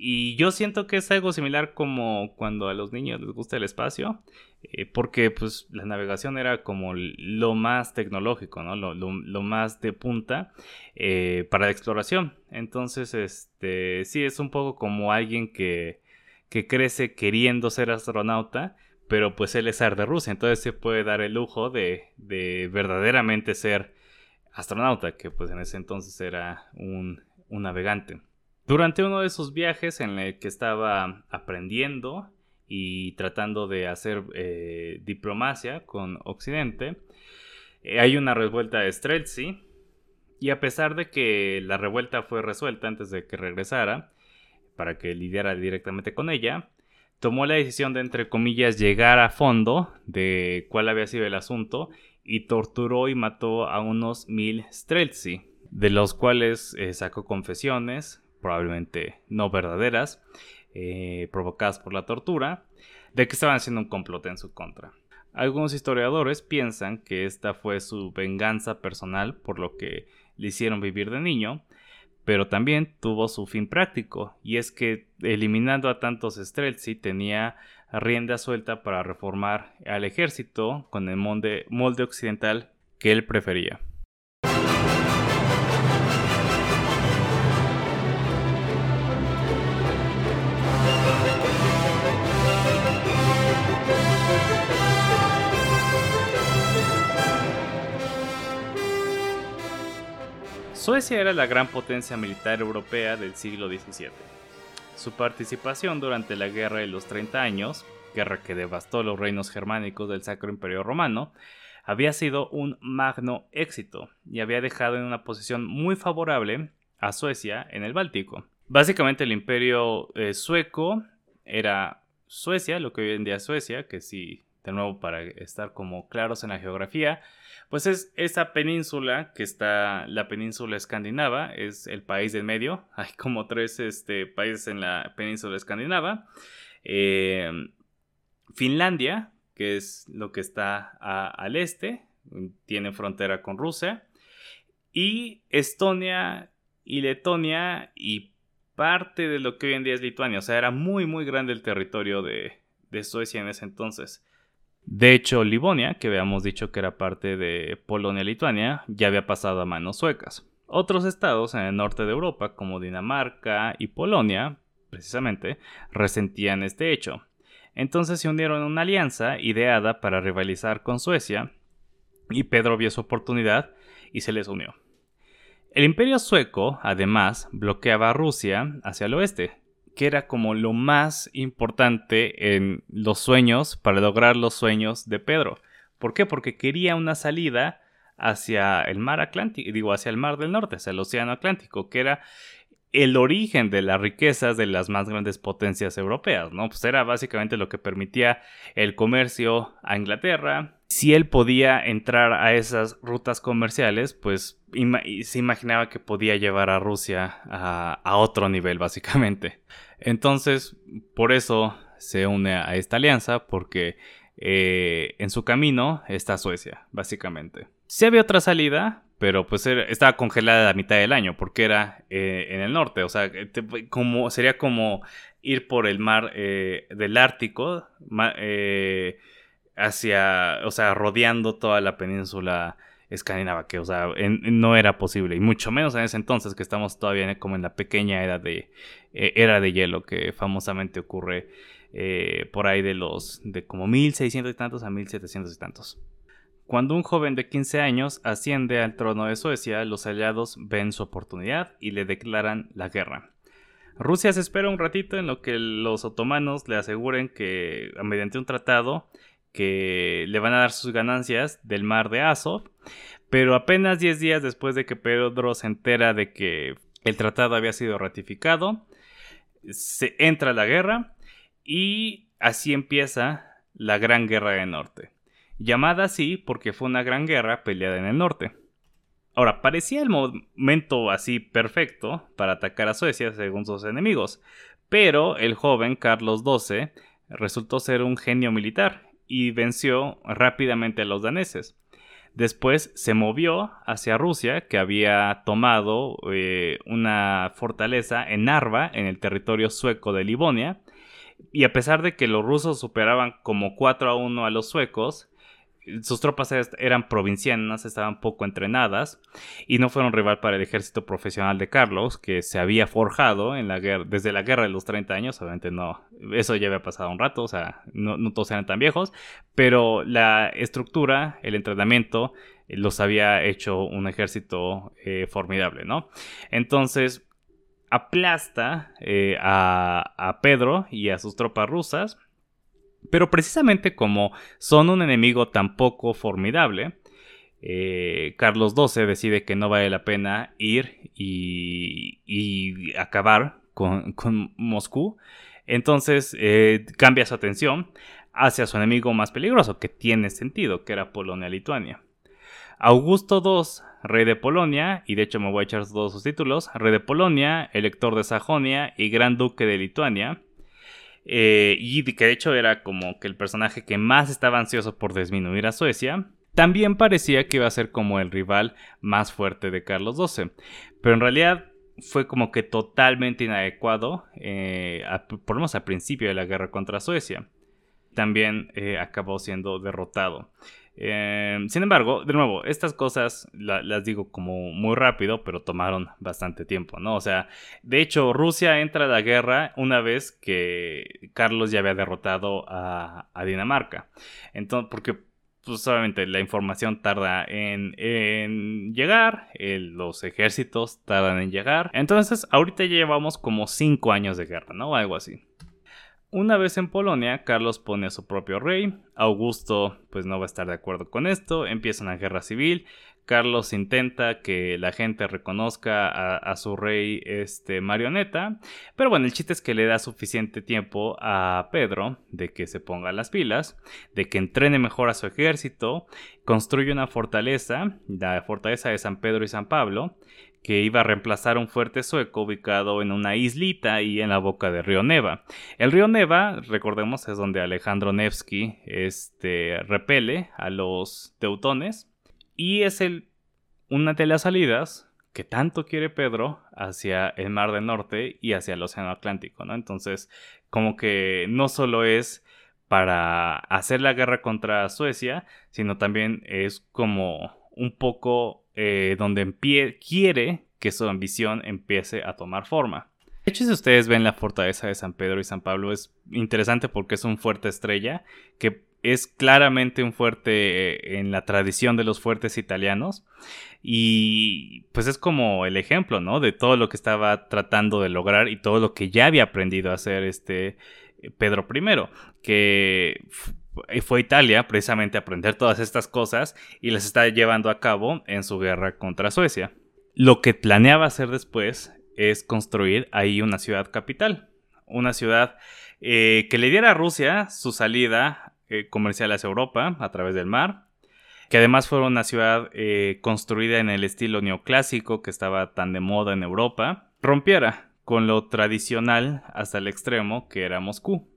Y yo siento que es algo similar como cuando a los niños les gusta el espacio, eh, porque pues la navegación era como lo más tecnológico, ¿no? Lo, más de punta eh, para la exploración. Entonces, este, sí, es un poco como alguien que, que crece queriendo ser astronauta, pero pues él es de Rusia, entonces se puede dar el lujo de, de verdaderamente ser astronauta, que pues en ese entonces era un, un navegante. Durante uno de esos viajes en el que estaba aprendiendo y tratando de hacer eh, diplomacia con Occidente, eh, hay una revuelta de Streltsy y a pesar de que la revuelta fue resuelta antes de que regresara, para que lidiara directamente con ella, tomó la decisión de, entre comillas, llegar a fondo de cuál había sido el asunto y torturó y mató a unos mil Streltsy, de los cuales eh, sacó confesiones, probablemente no verdaderas, eh, provocadas por la tortura, de que estaban haciendo un complot en su contra. Algunos historiadores piensan que esta fue su venganza personal por lo que le hicieron vivir de niño, pero también tuvo su fin práctico, y es que eliminando a tantos Streltsy tenía rienda suelta para reformar al ejército con el molde occidental que él prefería. Suecia era la gran potencia militar europea del siglo XVII. Su participación durante la Guerra de los 30 Años, guerra que devastó los reinos germánicos del Sacro Imperio Romano, había sido un magno éxito y había dejado en una posición muy favorable a Suecia en el Báltico. Básicamente el imperio eh, sueco era Suecia, lo que hoy en día es Suecia, que si de nuevo para estar como claros en la geografía, pues es esa península que está, la península escandinava, es el país del medio, hay como tres este, países en la península escandinava, eh, Finlandia, que es lo que está al este, tiene frontera con Rusia, y Estonia y Letonia y parte de lo que hoy en día es Lituania, o sea, era muy muy grande el territorio de, de Suecia en ese entonces. De hecho, Livonia, que habíamos dicho que era parte de Polonia-Lituania, ya había pasado a manos suecas. Otros estados en el norte de Europa, como Dinamarca y Polonia, precisamente, resentían este hecho. Entonces se unieron a una alianza ideada para rivalizar con Suecia, y Pedro vio su oportunidad y se les unió. El imperio sueco, además, bloqueaba a Rusia hacia el oeste, que era como lo más importante en los sueños para lograr los sueños de Pedro. ¿Por qué? Porque quería una salida hacia el mar Atlántico, digo, hacia el mar del norte, hacia el océano Atlántico, que era el origen de las riquezas de las más grandes potencias europeas, ¿no? Pues era básicamente lo que permitía el comercio a Inglaterra. Si él podía entrar a esas rutas comerciales, pues se imaginaba que podía llevar a Rusia a, otro nivel, básicamente. Entonces, por eso se une a esta alianza, porque eh, en su camino está Suecia, básicamente. Si había otra salida, pero pues estaba congelada a mitad del año porque era eh, en el norte, o sea, como, sería como ir por el mar eh, del Ártico eh, hacia, o sea, rodeando toda la península escandinava, que, o sea, no era posible, y mucho menos en ese entonces que estamos todavía como en la pequeña era de, era de hielo que famosamente ocurre por ahí de los, de como 1600 y tantos a 1700 y tantos. Cuando un joven de 15 años asciende al trono de Suecia, los aliados ven su oportunidad y le declaran la guerra. Rusia se espera un ratito en lo que los otomanos le aseguren que, mediante un tratado, que le van a dar sus ganancias del mar de Azov, pero apenas 10 días después de que Pedro se entera de que el tratado había sido ratificado, se entra la guerra y así empieza la Gran Guerra del Norte llamada así porque fue una gran guerra peleada en el norte. Ahora, parecía el momento así perfecto para atacar a Suecia según sus enemigos, pero el joven Carlos XII resultó ser un genio militar y venció rápidamente a los daneses. Después se movió hacia Rusia, que había tomado eh, una fortaleza en Narva, en el territorio sueco de Livonia, y a pesar de que los rusos superaban como 4 a 1 a los suecos, sus tropas eran provincianas, estaban poco entrenadas y no fueron rival para el ejército profesional de Carlos, que se había forjado en la guerra, desde la guerra de los 30 años. Obviamente no, eso ya había pasado un rato, o sea, no, todos eran tan viejos, pero la estructura, el entrenamiento, eh, los había hecho un ejército eh, formidable, ¿no? Entonces aplasta eh, a, a Pedro y a sus tropas rusas pero precisamente como son un enemigo tan poco formidable, eh, Carlos XII decide que no vale la pena ir y, acabar con, Moscú. Entonces eh, cambia su atención hacia su enemigo más peligroso, que tiene sentido, que era Polonia-Lituania. Augusto II, rey de Polonia, y de hecho me voy a echar todos sus títulos, rey de Polonia, elector de Sajonia y gran duque de Lituania, eh, y que de hecho era como que el personaje que más estaba ansioso por disminuir a Suecia, también parecía que iba a ser como el rival más fuerte de Carlos XII. Pero en realidad fue como que totalmente inadecuado, eh, por lo menos al principio de la guerra contra Suecia. También eh, acabó siendo derrotado. Em, sin embargo, de nuevo, estas cosas las digo como muy rápido, pero tomaron bastante tiempo, ¿no? O sea, de hecho, Rusia entra a la guerra una vez que Carlos ya había derrotado a, Dinamarca. Entonces, porque pues la información tarda en, llegar, los ejércitos tardan en llegar. Entonces, ahorita ya llevamos como 5 años de guerra, ¿no? Algo así. Una vez en Polonia, Carlos pone a su propio rey. Augusto pues no va a estar de acuerdo con esto. Empieza una guerra civil. Carlos intenta que la gente reconozca a, su rey este, marioneta. Pero bueno, el chiste es que le da suficiente tiempo a Pedro de que se ponga las pilas, de que entrene mejor a su ejército, construye una fortaleza, la fortaleza de San Pedro y San Pablo, que iba a reemplazar un fuerte sueco ubicado en una islita y en la boca del río Neva. El río Neva, recordemos, es donde Alejandro Nevsky este, repele a los teutones y es el, una de las salidas que tanto quiere Pedro hacia el Mar del Norte y hacia el Océano Atlántico, ¿no? Entonces, como que no solo es para hacer la guerra contra Suecia, sino también es como un poco eh, donde quiere que su ambición empiece a tomar forma. De hecho, si ustedes ven la fortaleza de San Pedro y San Pablo, es interesante porque es un fuerte estrella que es claramente un fuerte eh, en la tradición de los fuertes italianos y pues es como el ejemplo, ¿no? De todo lo que estaba tratando de lograr y todo lo que ya había aprendido a hacer este Pedro I, que fue Italia precisamente a aprender todas estas cosas y las está llevando a cabo en su guerra contra Suecia. Lo que planeaba hacer después es construir ahí una ciudad capital, una ciudad eh, que le diera a Rusia su salida eh, comercial hacia Europa a través del mar, que además fuera una ciudad eh, construida en el estilo neoclásico que estaba tan de moda en Europa, rompiera con lo tradicional hasta el extremo que era Moscú,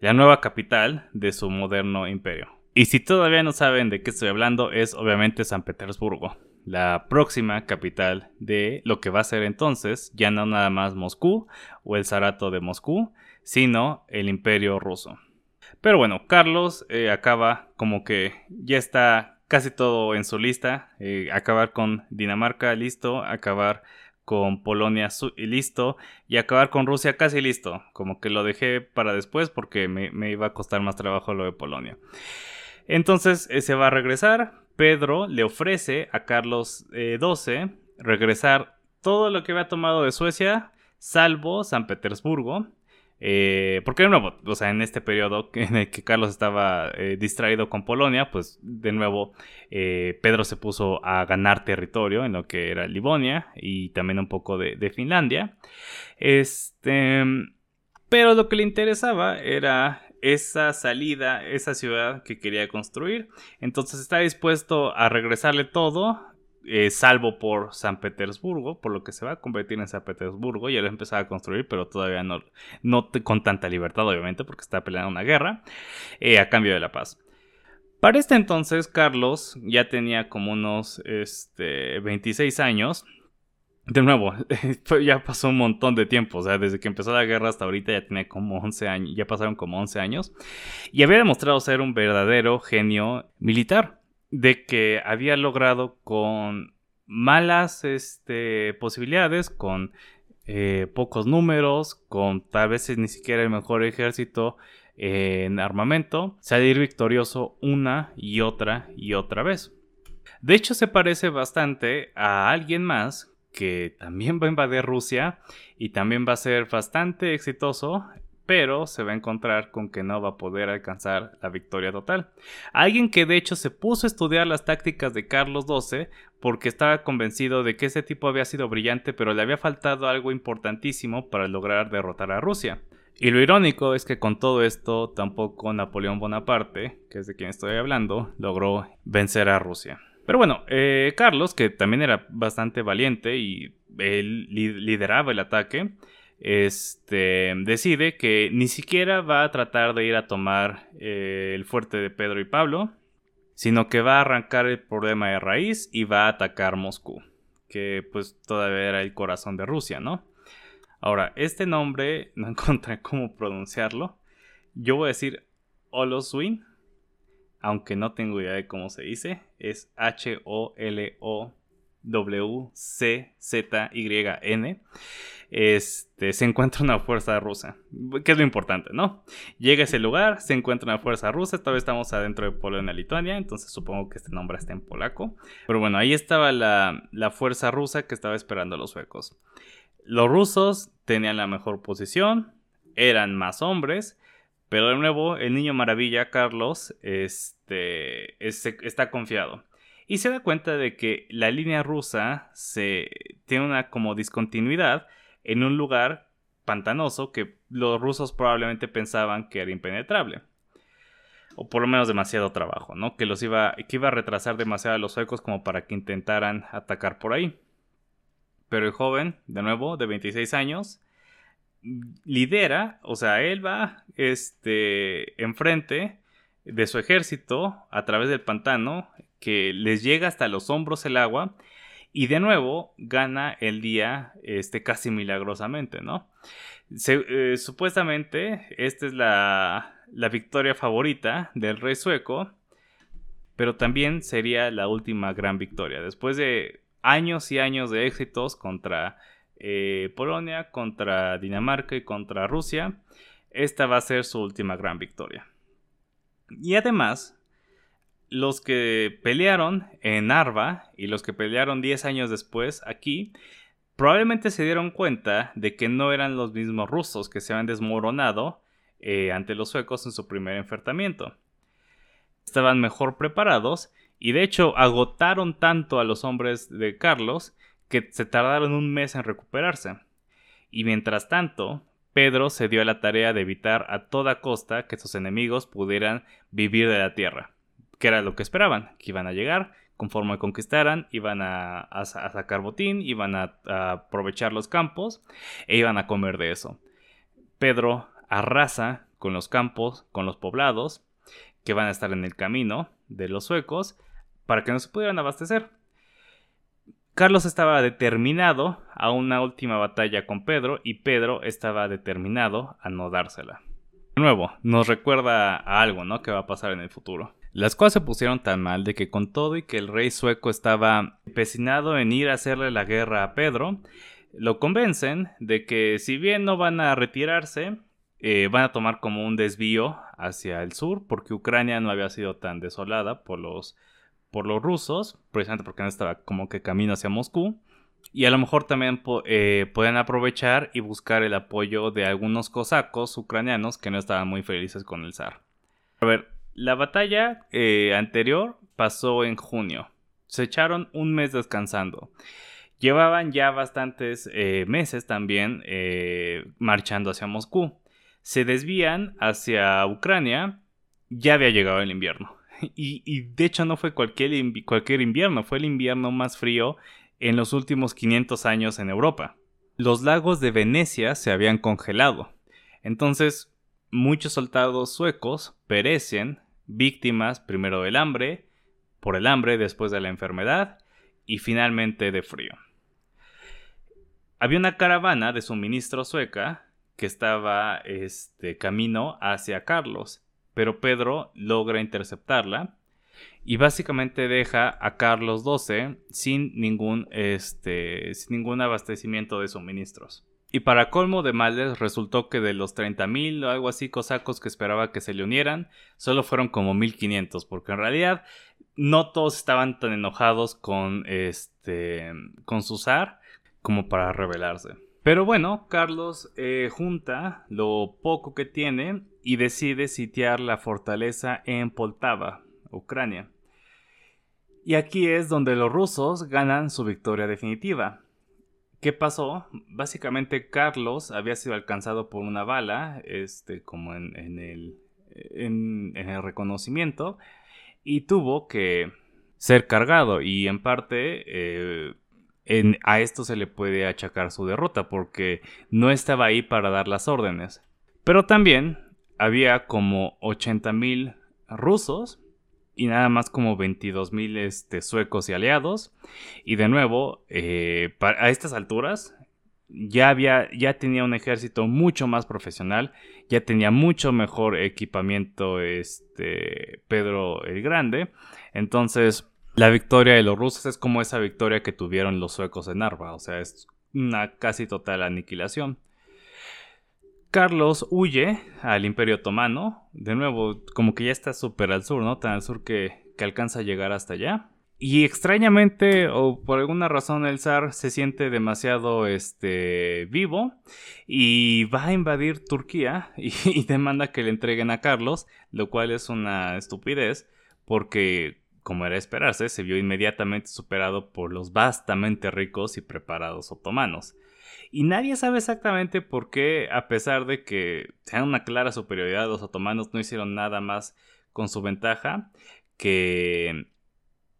la nueva capital de su moderno imperio. Y si todavía no saben de qué estoy hablando, es obviamente San Petersburgo, la próxima capital de lo que va a ser entonces ya no nada más Moscú o el Zarato de Moscú, sino el imperio ruso. Pero bueno, Carlos eh, acaba como que ya está casi todo en su lista. Eh, acabar con Dinamarca, listo. Acabar con Polonia, listo. Y acabar con Rusia, casi listo. Como que lo dejé para después porque me, iba a costar más trabajo lo de Polonia. Entonces eh, se va a regresar. Pedro le ofrece a Carlos XII regresar todo lo que había tomado de Suecia, salvo San Petersburgo eh, porque de nuevo, o sea, en este periodo en el que Carlos estaba eh, distraído con Polonia, pues de nuevo eh, Pedro se puso a ganar territorio en lo que era Livonia y también un poco de, de Finlandia. Este, pero lo que le interesaba era esa salida, esa ciudad que quería construir. Entonces está dispuesto a regresarle todo eh, salvo por San Petersburgo, por lo que se va a convertir en San Petersburgo, ya lo empezaba a construir, pero todavía no, no con tanta libertad, obviamente, porque está peleando una guerra, eh, a cambio de la paz. Para este entonces, Carlos ya tenía como unos este, 26 años. De nuevo, ya pasó un montón de tiempo, o sea, desde que empezó la guerra hasta ahorita ya como 11 años, ya pasaron como 11 años, y había demostrado ser un verdadero genio militar de que había logrado con malas este, posibilidades, con eh, pocos números, con tal vez ni siquiera el mejor ejército en armamento, salir victorioso una y otra y otra vez. De hecho, se parece bastante a alguien más que también va a invadir Rusia y también va a ser bastante exitoso pero se va a encontrar con que no va a poder alcanzar la victoria total. Alguien que de hecho se puso a estudiar las tácticas de Carlos XII porque estaba convencido de que ese tipo había sido brillante, pero le había faltado algo importantísimo para lograr derrotar a Rusia. Y lo irónico es que con todo esto tampoco Napoleón Bonaparte, que es de quien estoy hablando, logró vencer a Rusia. Pero bueno, eh, Carlos, que también era bastante valiente y él lideraba el ataque, este, decide que ni siquiera va a tratar de ir a tomar eh, el fuerte de Pedro y Pablo, sino que va a arrancar el problema de raíz y va a atacar Moscú, que pues todavía era el corazón de Rusia, ¿no? Ahora, este nombre no encontré cómo pronunciarlo. Yo voy a decir Holoswin, aunque no tengo idea de cómo se dice. Es H-O-L-O W-C-Z-Y-N, este, se encuentra una fuerza rusa, que es lo importante, ¿no? Llega a ese lugar, se encuentra una fuerza rusa, todavía estamos adentro de Polonia, Lituania, entonces supongo que este nombre está en polaco. Pero bueno, ahí estaba la, la fuerza rusa que estaba esperando a los suecos. Los rusos tenían la mejor posición, eran más hombres, pero de nuevo el niño maravilla, Carlos, este, está confiado y se da cuenta de que la línea rusa se tiene una como discontinuidad en un lugar pantanoso que los rusos probablemente pensaban que era impenetrable. O por lo menos demasiado trabajo, ¿no? Que los iba, que iba a retrasar demasiado a los suecos como para que intentaran atacar por ahí. Pero el joven, de nuevo, de 26 años, lidera, o sea, él va este, enfrente de su ejército a través del pantano que les llega hasta los hombros el agua y de nuevo gana el día este, casi milagrosamente, ¿no? Eh, supuestamente esta es la, la victoria favorita del rey sueco, pero también sería la última gran victoria. Después de años y años de éxitos contra eh, Polonia, contra Dinamarca y contra Rusia, esta va a ser su última gran victoria. Y además, los que pelearon en Narva y los que pelearon 10 años después aquí, probablemente se dieron cuenta de que no eran los mismos rusos que se habían desmoronado eh, ante los suecos en su primer enfrentamiento. Estaban mejor preparados y de hecho agotaron tanto a los hombres de Carlos que se tardaron un mes en recuperarse. Y mientras tanto, Pedro se dio a la tarea de evitar a toda costa que sus enemigos pudieran vivir de la tierra, que era lo que esperaban, que iban a llegar, conforme conquistaran, iban a, sacar botín, iban a, a, aprovechar los campos e iban a comer de eso. Pedro arrasa con los campos, con los poblados, que van a estar en el camino de los suecos, para que no se pudieran abastecer. Carlos estaba determinado a una última batalla con Pedro y Pedro estaba determinado a no dársela. De nuevo, nos recuerda a algo, ¿no? Que va a pasar en el futuro. Las cosas se pusieron tan mal de que con todo y que el rey sueco estaba empecinado en ir a hacerle la guerra a Pedro, lo convencen de que si bien no van a retirarse, eh, van a tomar como un desvío hacia el sur, porque Ucrania no había sido tan desolada por los por los rusos, precisamente porque no estaba como que camino hacia Moscú. Y a lo mejor también eh, pueden aprovechar y buscar el apoyo de algunos cosacos ucranianos que no estaban muy felices con el zar. A ver, la batalla eh, anterior pasó en junio. Se echaron un mes descansando. Llevaban ya bastantes eh, meses también marchando hacia Moscú. Se desvían hacia Ucrania. Ya había llegado el invierno. Y, de hecho no fue cualquier, cualquier invierno, fue el invierno más frío en los últimos 500 años en Europa. Los lagos de Venecia se habían congelado. Entonces, muchos soldados suecos perecen víctimas primero del hambre, por el hambre después de la enfermedad y finalmente de frío. Había una caravana de suministro sueca que estaba este camino hacia Carlos pero Pedro logra interceptarla y básicamente deja a Carlos XII sin ningún, este, sin ningún abastecimiento de suministros. Y para colmo de males resultó que de los 30.000 o algo así cosacos que esperaba que se le unieran, solo fueron como 1.500, porque en realidad no todos estaban tan enojados con, este, con su zar como para rebelarse. Pero bueno, Carlos eh, junta lo poco que tiene y decide sitiar la fortaleza en Poltava, Ucrania. Y aquí es donde los rusos ganan su victoria definitiva. ¿Qué pasó? Básicamente Carlos había sido alcanzado por una bala, este, como en, el, en el reconocimiento, y tuvo que ser cargado y en parte eh, a esto se le puede achacar su derrota porque no estaba ahí para dar las órdenes. Pero también había como 80.000 rusos y nada más como 22.000 este, suecos y aliados. Y de nuevo, eh, a estas alturas ya, había, ya tenía un ejército mucho más profesional, ya tenía mucho mejor equipamiento este, Pedro el Grande. Entonces, la victoria de los rusos es como esa victoria que tuvieron los suecos en Narva, o sea, es una casi total aniquilación. Carlos huye al Imperio Otomano, de nuevo, como que ya está súper al sur, ¿no? Tan al sur que, que alcanza a llegar hasta allá. Y extrañamente, o por alguna razón, el zar se siente demasiado este, vivo y va a invadir Turquía y, demanda que le entreguen a Carlos, lo cual es una estupidez, porque como era esperarse, se vio inmediatamente superado por los vastamente ricos y preparados otomanos. Y nadie sabe exactamente por qué, a pesar de que tenían una clara superioridad, los otomanos no hicieron nada más con su ventaja que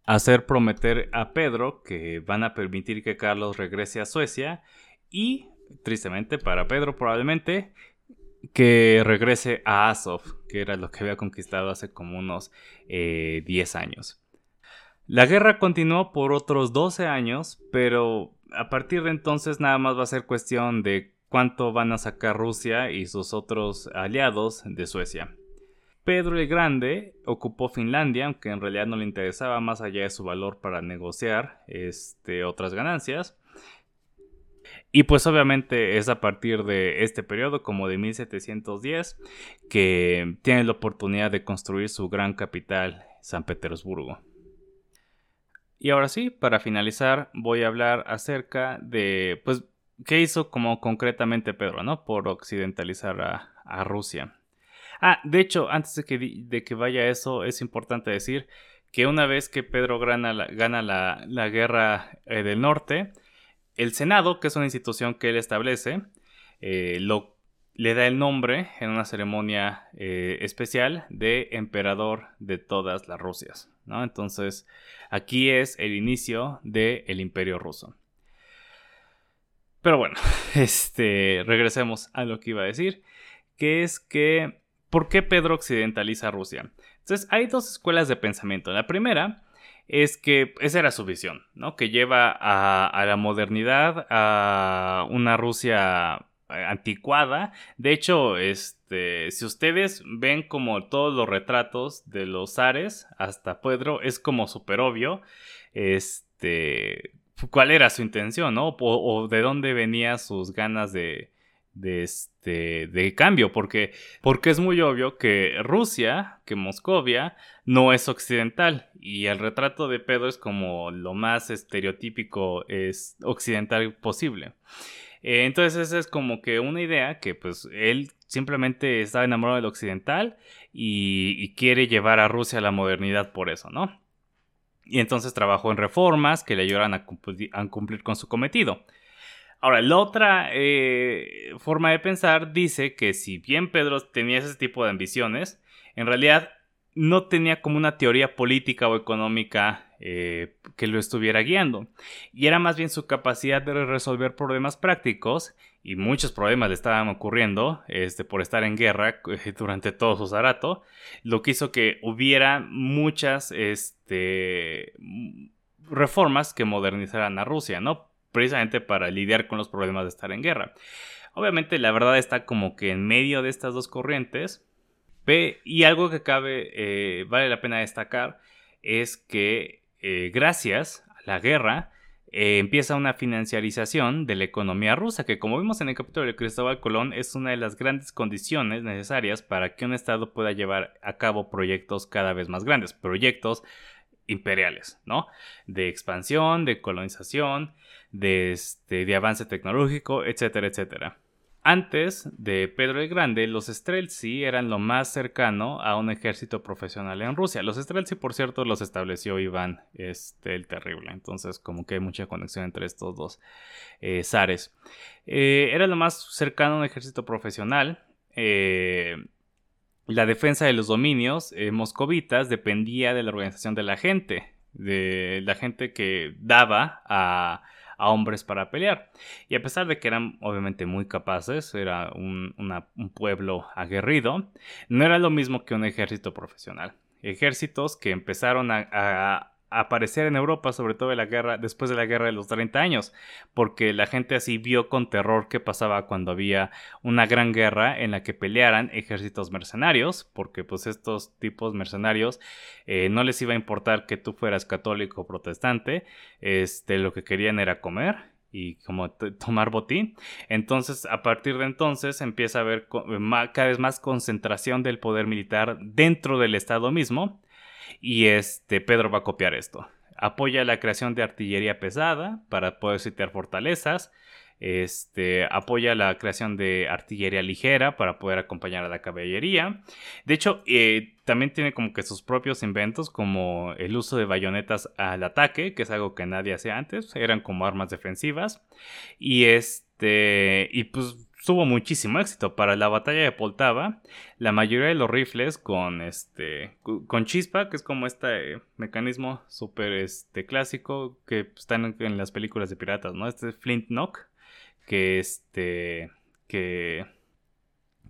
hacer prometer a Pedro que van a permitir que Carlos regrese a Suecia y, tristemente para Pedro probablemente, que regrese a Azov, que era lo que había conquistado hace como unos 10 eh, años. La guerra continuó por otros 12 años, pero a partir de entonces nada más va a ser cuestión de cuánto van a sacar Rusia y sus otros aliados de Suecia. Pedro el Grande ocupó Finlandia, aunque en realidad no le interesaba más allá de su valor para negociar este, otras ganancias. Y pues obviamente es a partir de este periodo, como de 1710, que tiene la oportunidad de construir su gran capital, San Petersburgo. Y ahora sí, para finalizar, voy a hablar acerca de, pues, qué hizo como concretamente Pedro, ¿no? Por occidentalizar a, Rusia. Ah, de hecho, antes de que, de que vaya eso, es importante decir que una vez que Pedro gana la, guerra eh, del norte, El Senado, que es una institución que él establece, eh, lo, le da el nombre en una ceremonia eh, especial de emperador de todas las Rusias. Entonces, aquí es el inicio del imperio ruso. Pero bueno, este, regresemos a lo que iba a decir, que es que, ¿por qué Pedro occidentaliza Rusia? Entonces, hay dos escuelas de pensamiento. La primera es que esa era su visión, ¿no? Que lleva a, la modernidad, a una Rusia anticuada. De hecho, este, si ustedes ven como todos los retratos de los zares hasta Pedro, es como súper obvio, este, cuál era su intención, ¿no? O, de dónde venían sus ganas de, de, este, de cambio, porque, porque es muy obvio que Rusia, que Moscovia, no es occidental, y el retrato de Pedro es como lo más estereotípico es occidental posible. Eh, entonces esa es como que una idea que pues él simplemente está enamorado del occidental y, y quiere llevar a Rusia a la modernidad por eso, ¿no? Y entonces trabajó en reformas que le ayudaran a, cumplir con su cometido. Ahora, la otra eh, forma de pensar dice que si bien Pedro tenía ese tipo de ambiciones, en realidad no tenía como una teoría política o económica eh, que lo estuviera guiando. Y era más bien su capacidad de resolver problemas prácticos, y muchos problemas le estaban ocurriendo este, por estar en guerra eh, durante todo su zarato, lo que hizo que hubiera muchas este, reformas que modernizaran a Rusia, ¿no? precisamente para lidiar con los problemas de estar en guerra. Obviamente la verdad está como que en medio de estas dos corrientes. Y algo que cabe, eh, vale la pena destacar, es que eh, gracias a la guerra eh, empieza una financiarización de la economía rusa, que como vimos en el capítulo de Cristóbal Colón es una de las grandes condiciones necesarias para que un Estado pueda llevar a cabo proyectos cada vez más grandes, proyectos imperiales, ¿no? De expansión, de colonización, de, este, de avance tecnológico, etcétera, etcétera. Antes de Pedro el Grande, los Streltsy eran lo más cercano a un ejército profesional en Rusia. Los Streltsy, por cierto, los estableció Iván este, el Terrible. Entonces, como que hay mucha conexión entre estos dos eh, zares. Eh, era lo más cercano a un ejército profesional. Eh, la defensa de los dominios moscovitas dependía de la organización de la gente, de la gente que daba a a hombres para pelear. Y a pesar de que eran obviamente muy capaces, era un, pueblo aguerrido, no era lo mismo que un ejército profesional. Ejércitos que empezaron a aparecer en Europa, sobre todo en la guerra, después de la guerra de los 30 años, porque la gente así vio con terror qué pasaba cuando había una gran guerra en la que pelearan ejércitos mercenarios, porque pues estos tipos mercenarios eh, no les iba a importar que tú fueras católico o protestante, este, lo que querían era comer y como tomar botín. Entonces, a partir de entonces empieza a haber cada vez más concentración del poder militar dentro del Estado mismo y este Pedro va a copiar esto. Apoya la creación de artillería pesada para poder sitiar fortalezas. Este, apoya la creación de artillería ligera para poder acompañar a la caballería. De hecho, eh, también tiene como que sus propios inventos, como el uso de bayonetas al ataque, que es algo que nadie hacía antes, eran como armas defensivas. Y este, y pues tuvo muchísimo éxito. Para la batalla de Poltava, la mayoría de los rifles con este con chispa, que es como este mecanismo súper este, clásico que están en, las películas de piratas, ¿no? Este Flint Knock, que este que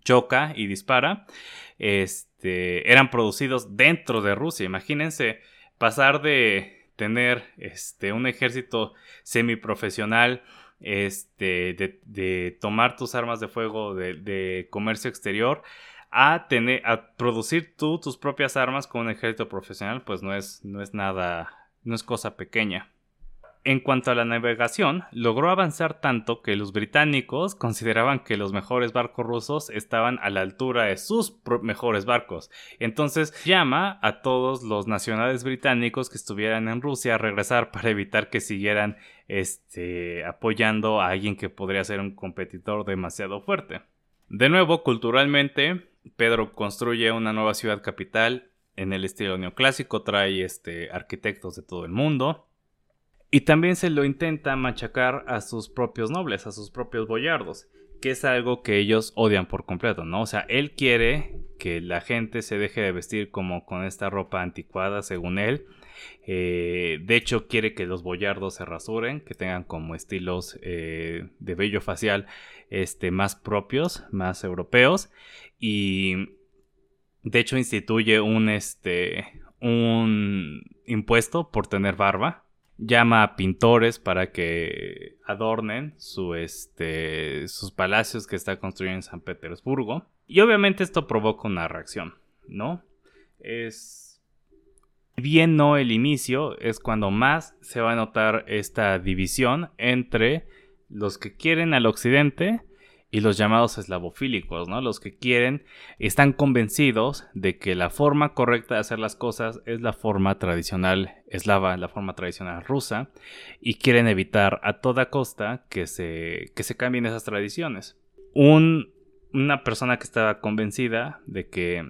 choca y dispara, este, eran producidos dentro de Rusia. Imagínense pasar de tener este, un ejército semiprofesional este, de, tomar tus armas de fuego de, comercio exterior a tener a producir tú tus propias armas con un ejército profesional pues no es no es nada no es cosa pequeña en cuanto a la navegación, logró avanzar tanto que los británicos consideraban que los mejores barcos rusos estaban a la altura de sus mejores barcos. Entonces llama a todos los nacionales británicos que estuvieran en Rusia a regresar para evitar que siguieran este, apoyando a alguien que podría ser un competidor demasiado fuerte. De nuevo, culturalmente, Pedro construye una nueva ciudad capital en el estilo neoclásico, trae este, arquitectos de todo el mundo Y también se lo intenta machacar a sus propios nobles, a sus propios boyardos, que es algo que ellos odian por completo, ¿no? O sea, él quiere que la gente se deje de vestir como con esta ropa anticuada, según él. Eh, de hecho, quiere que los boyardos se rasuren, que tengan como estilos eh, de vello facial este, más propios, más europeos. Y de hecho instituye un, este, un impuesto por tener barba. Llama a pintores para que adornen su, este, sus palacios que está construyendo en San Petersburgo. Y obviamente esto provoca una reacción, ¿no? Es bien no el inicio, es cuando más se va a notar esta división entre los que quieren al occidente y los llamados eslavofílicos, ¿no? Los que quieren, están convencidos de que la forma correcta de hacer las cosas es la forma tradicional eslava, la forma tradicional rusa, y quieren evitar a toda costa que se, que se cambien esas tradiciones. una persona que estaba convencida de que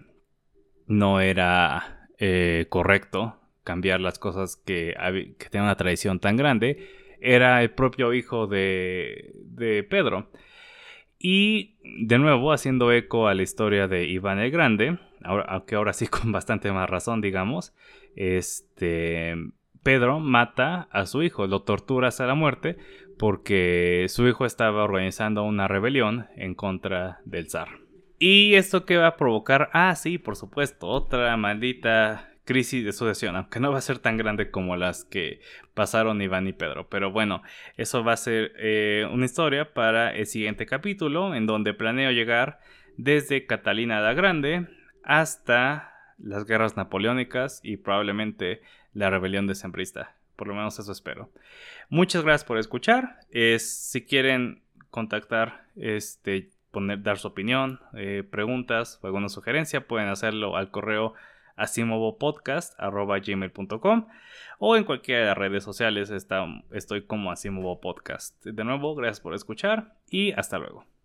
no era eh, correcto cambiar las cosas que, que una tradición tan grande, era el propio hijo de, de Pedro y de nuevo, haciendo eco a la historia de Iván el Grande, aunque ahora sí con bastante más razón, digamos, este, Pedro mata a su hijo, lo tortura hasta la muerte, porque su hijo estaba organizando una rebelión en contra del zar. ¿Y esto qué va a provocar? Ah, sí, por supuesto, otra maldita crisis de sucesión, aunque no va a ser tan grande como las que pasaron Iván y Pedro. Pero bueno, eso va a ser eh, una historia para el siguiente capítulo, en donde planeo llegar desde Catalina la Grande hasta las guerras napoleónicas y probablemente la rebelión de Sembrista. Por lo menos eso espero. Muchas gracias por escuchar. si quieren contactar, este, poner, dar su opinión, eh, preguntas o alguna sugerencia, pueden hacerlo al correo asimovopodcast.gmail.com o en cualquiera de las redes sociales estoy como Asimovo Podcast. De nuevo, gracias por escuchar y hasta luego.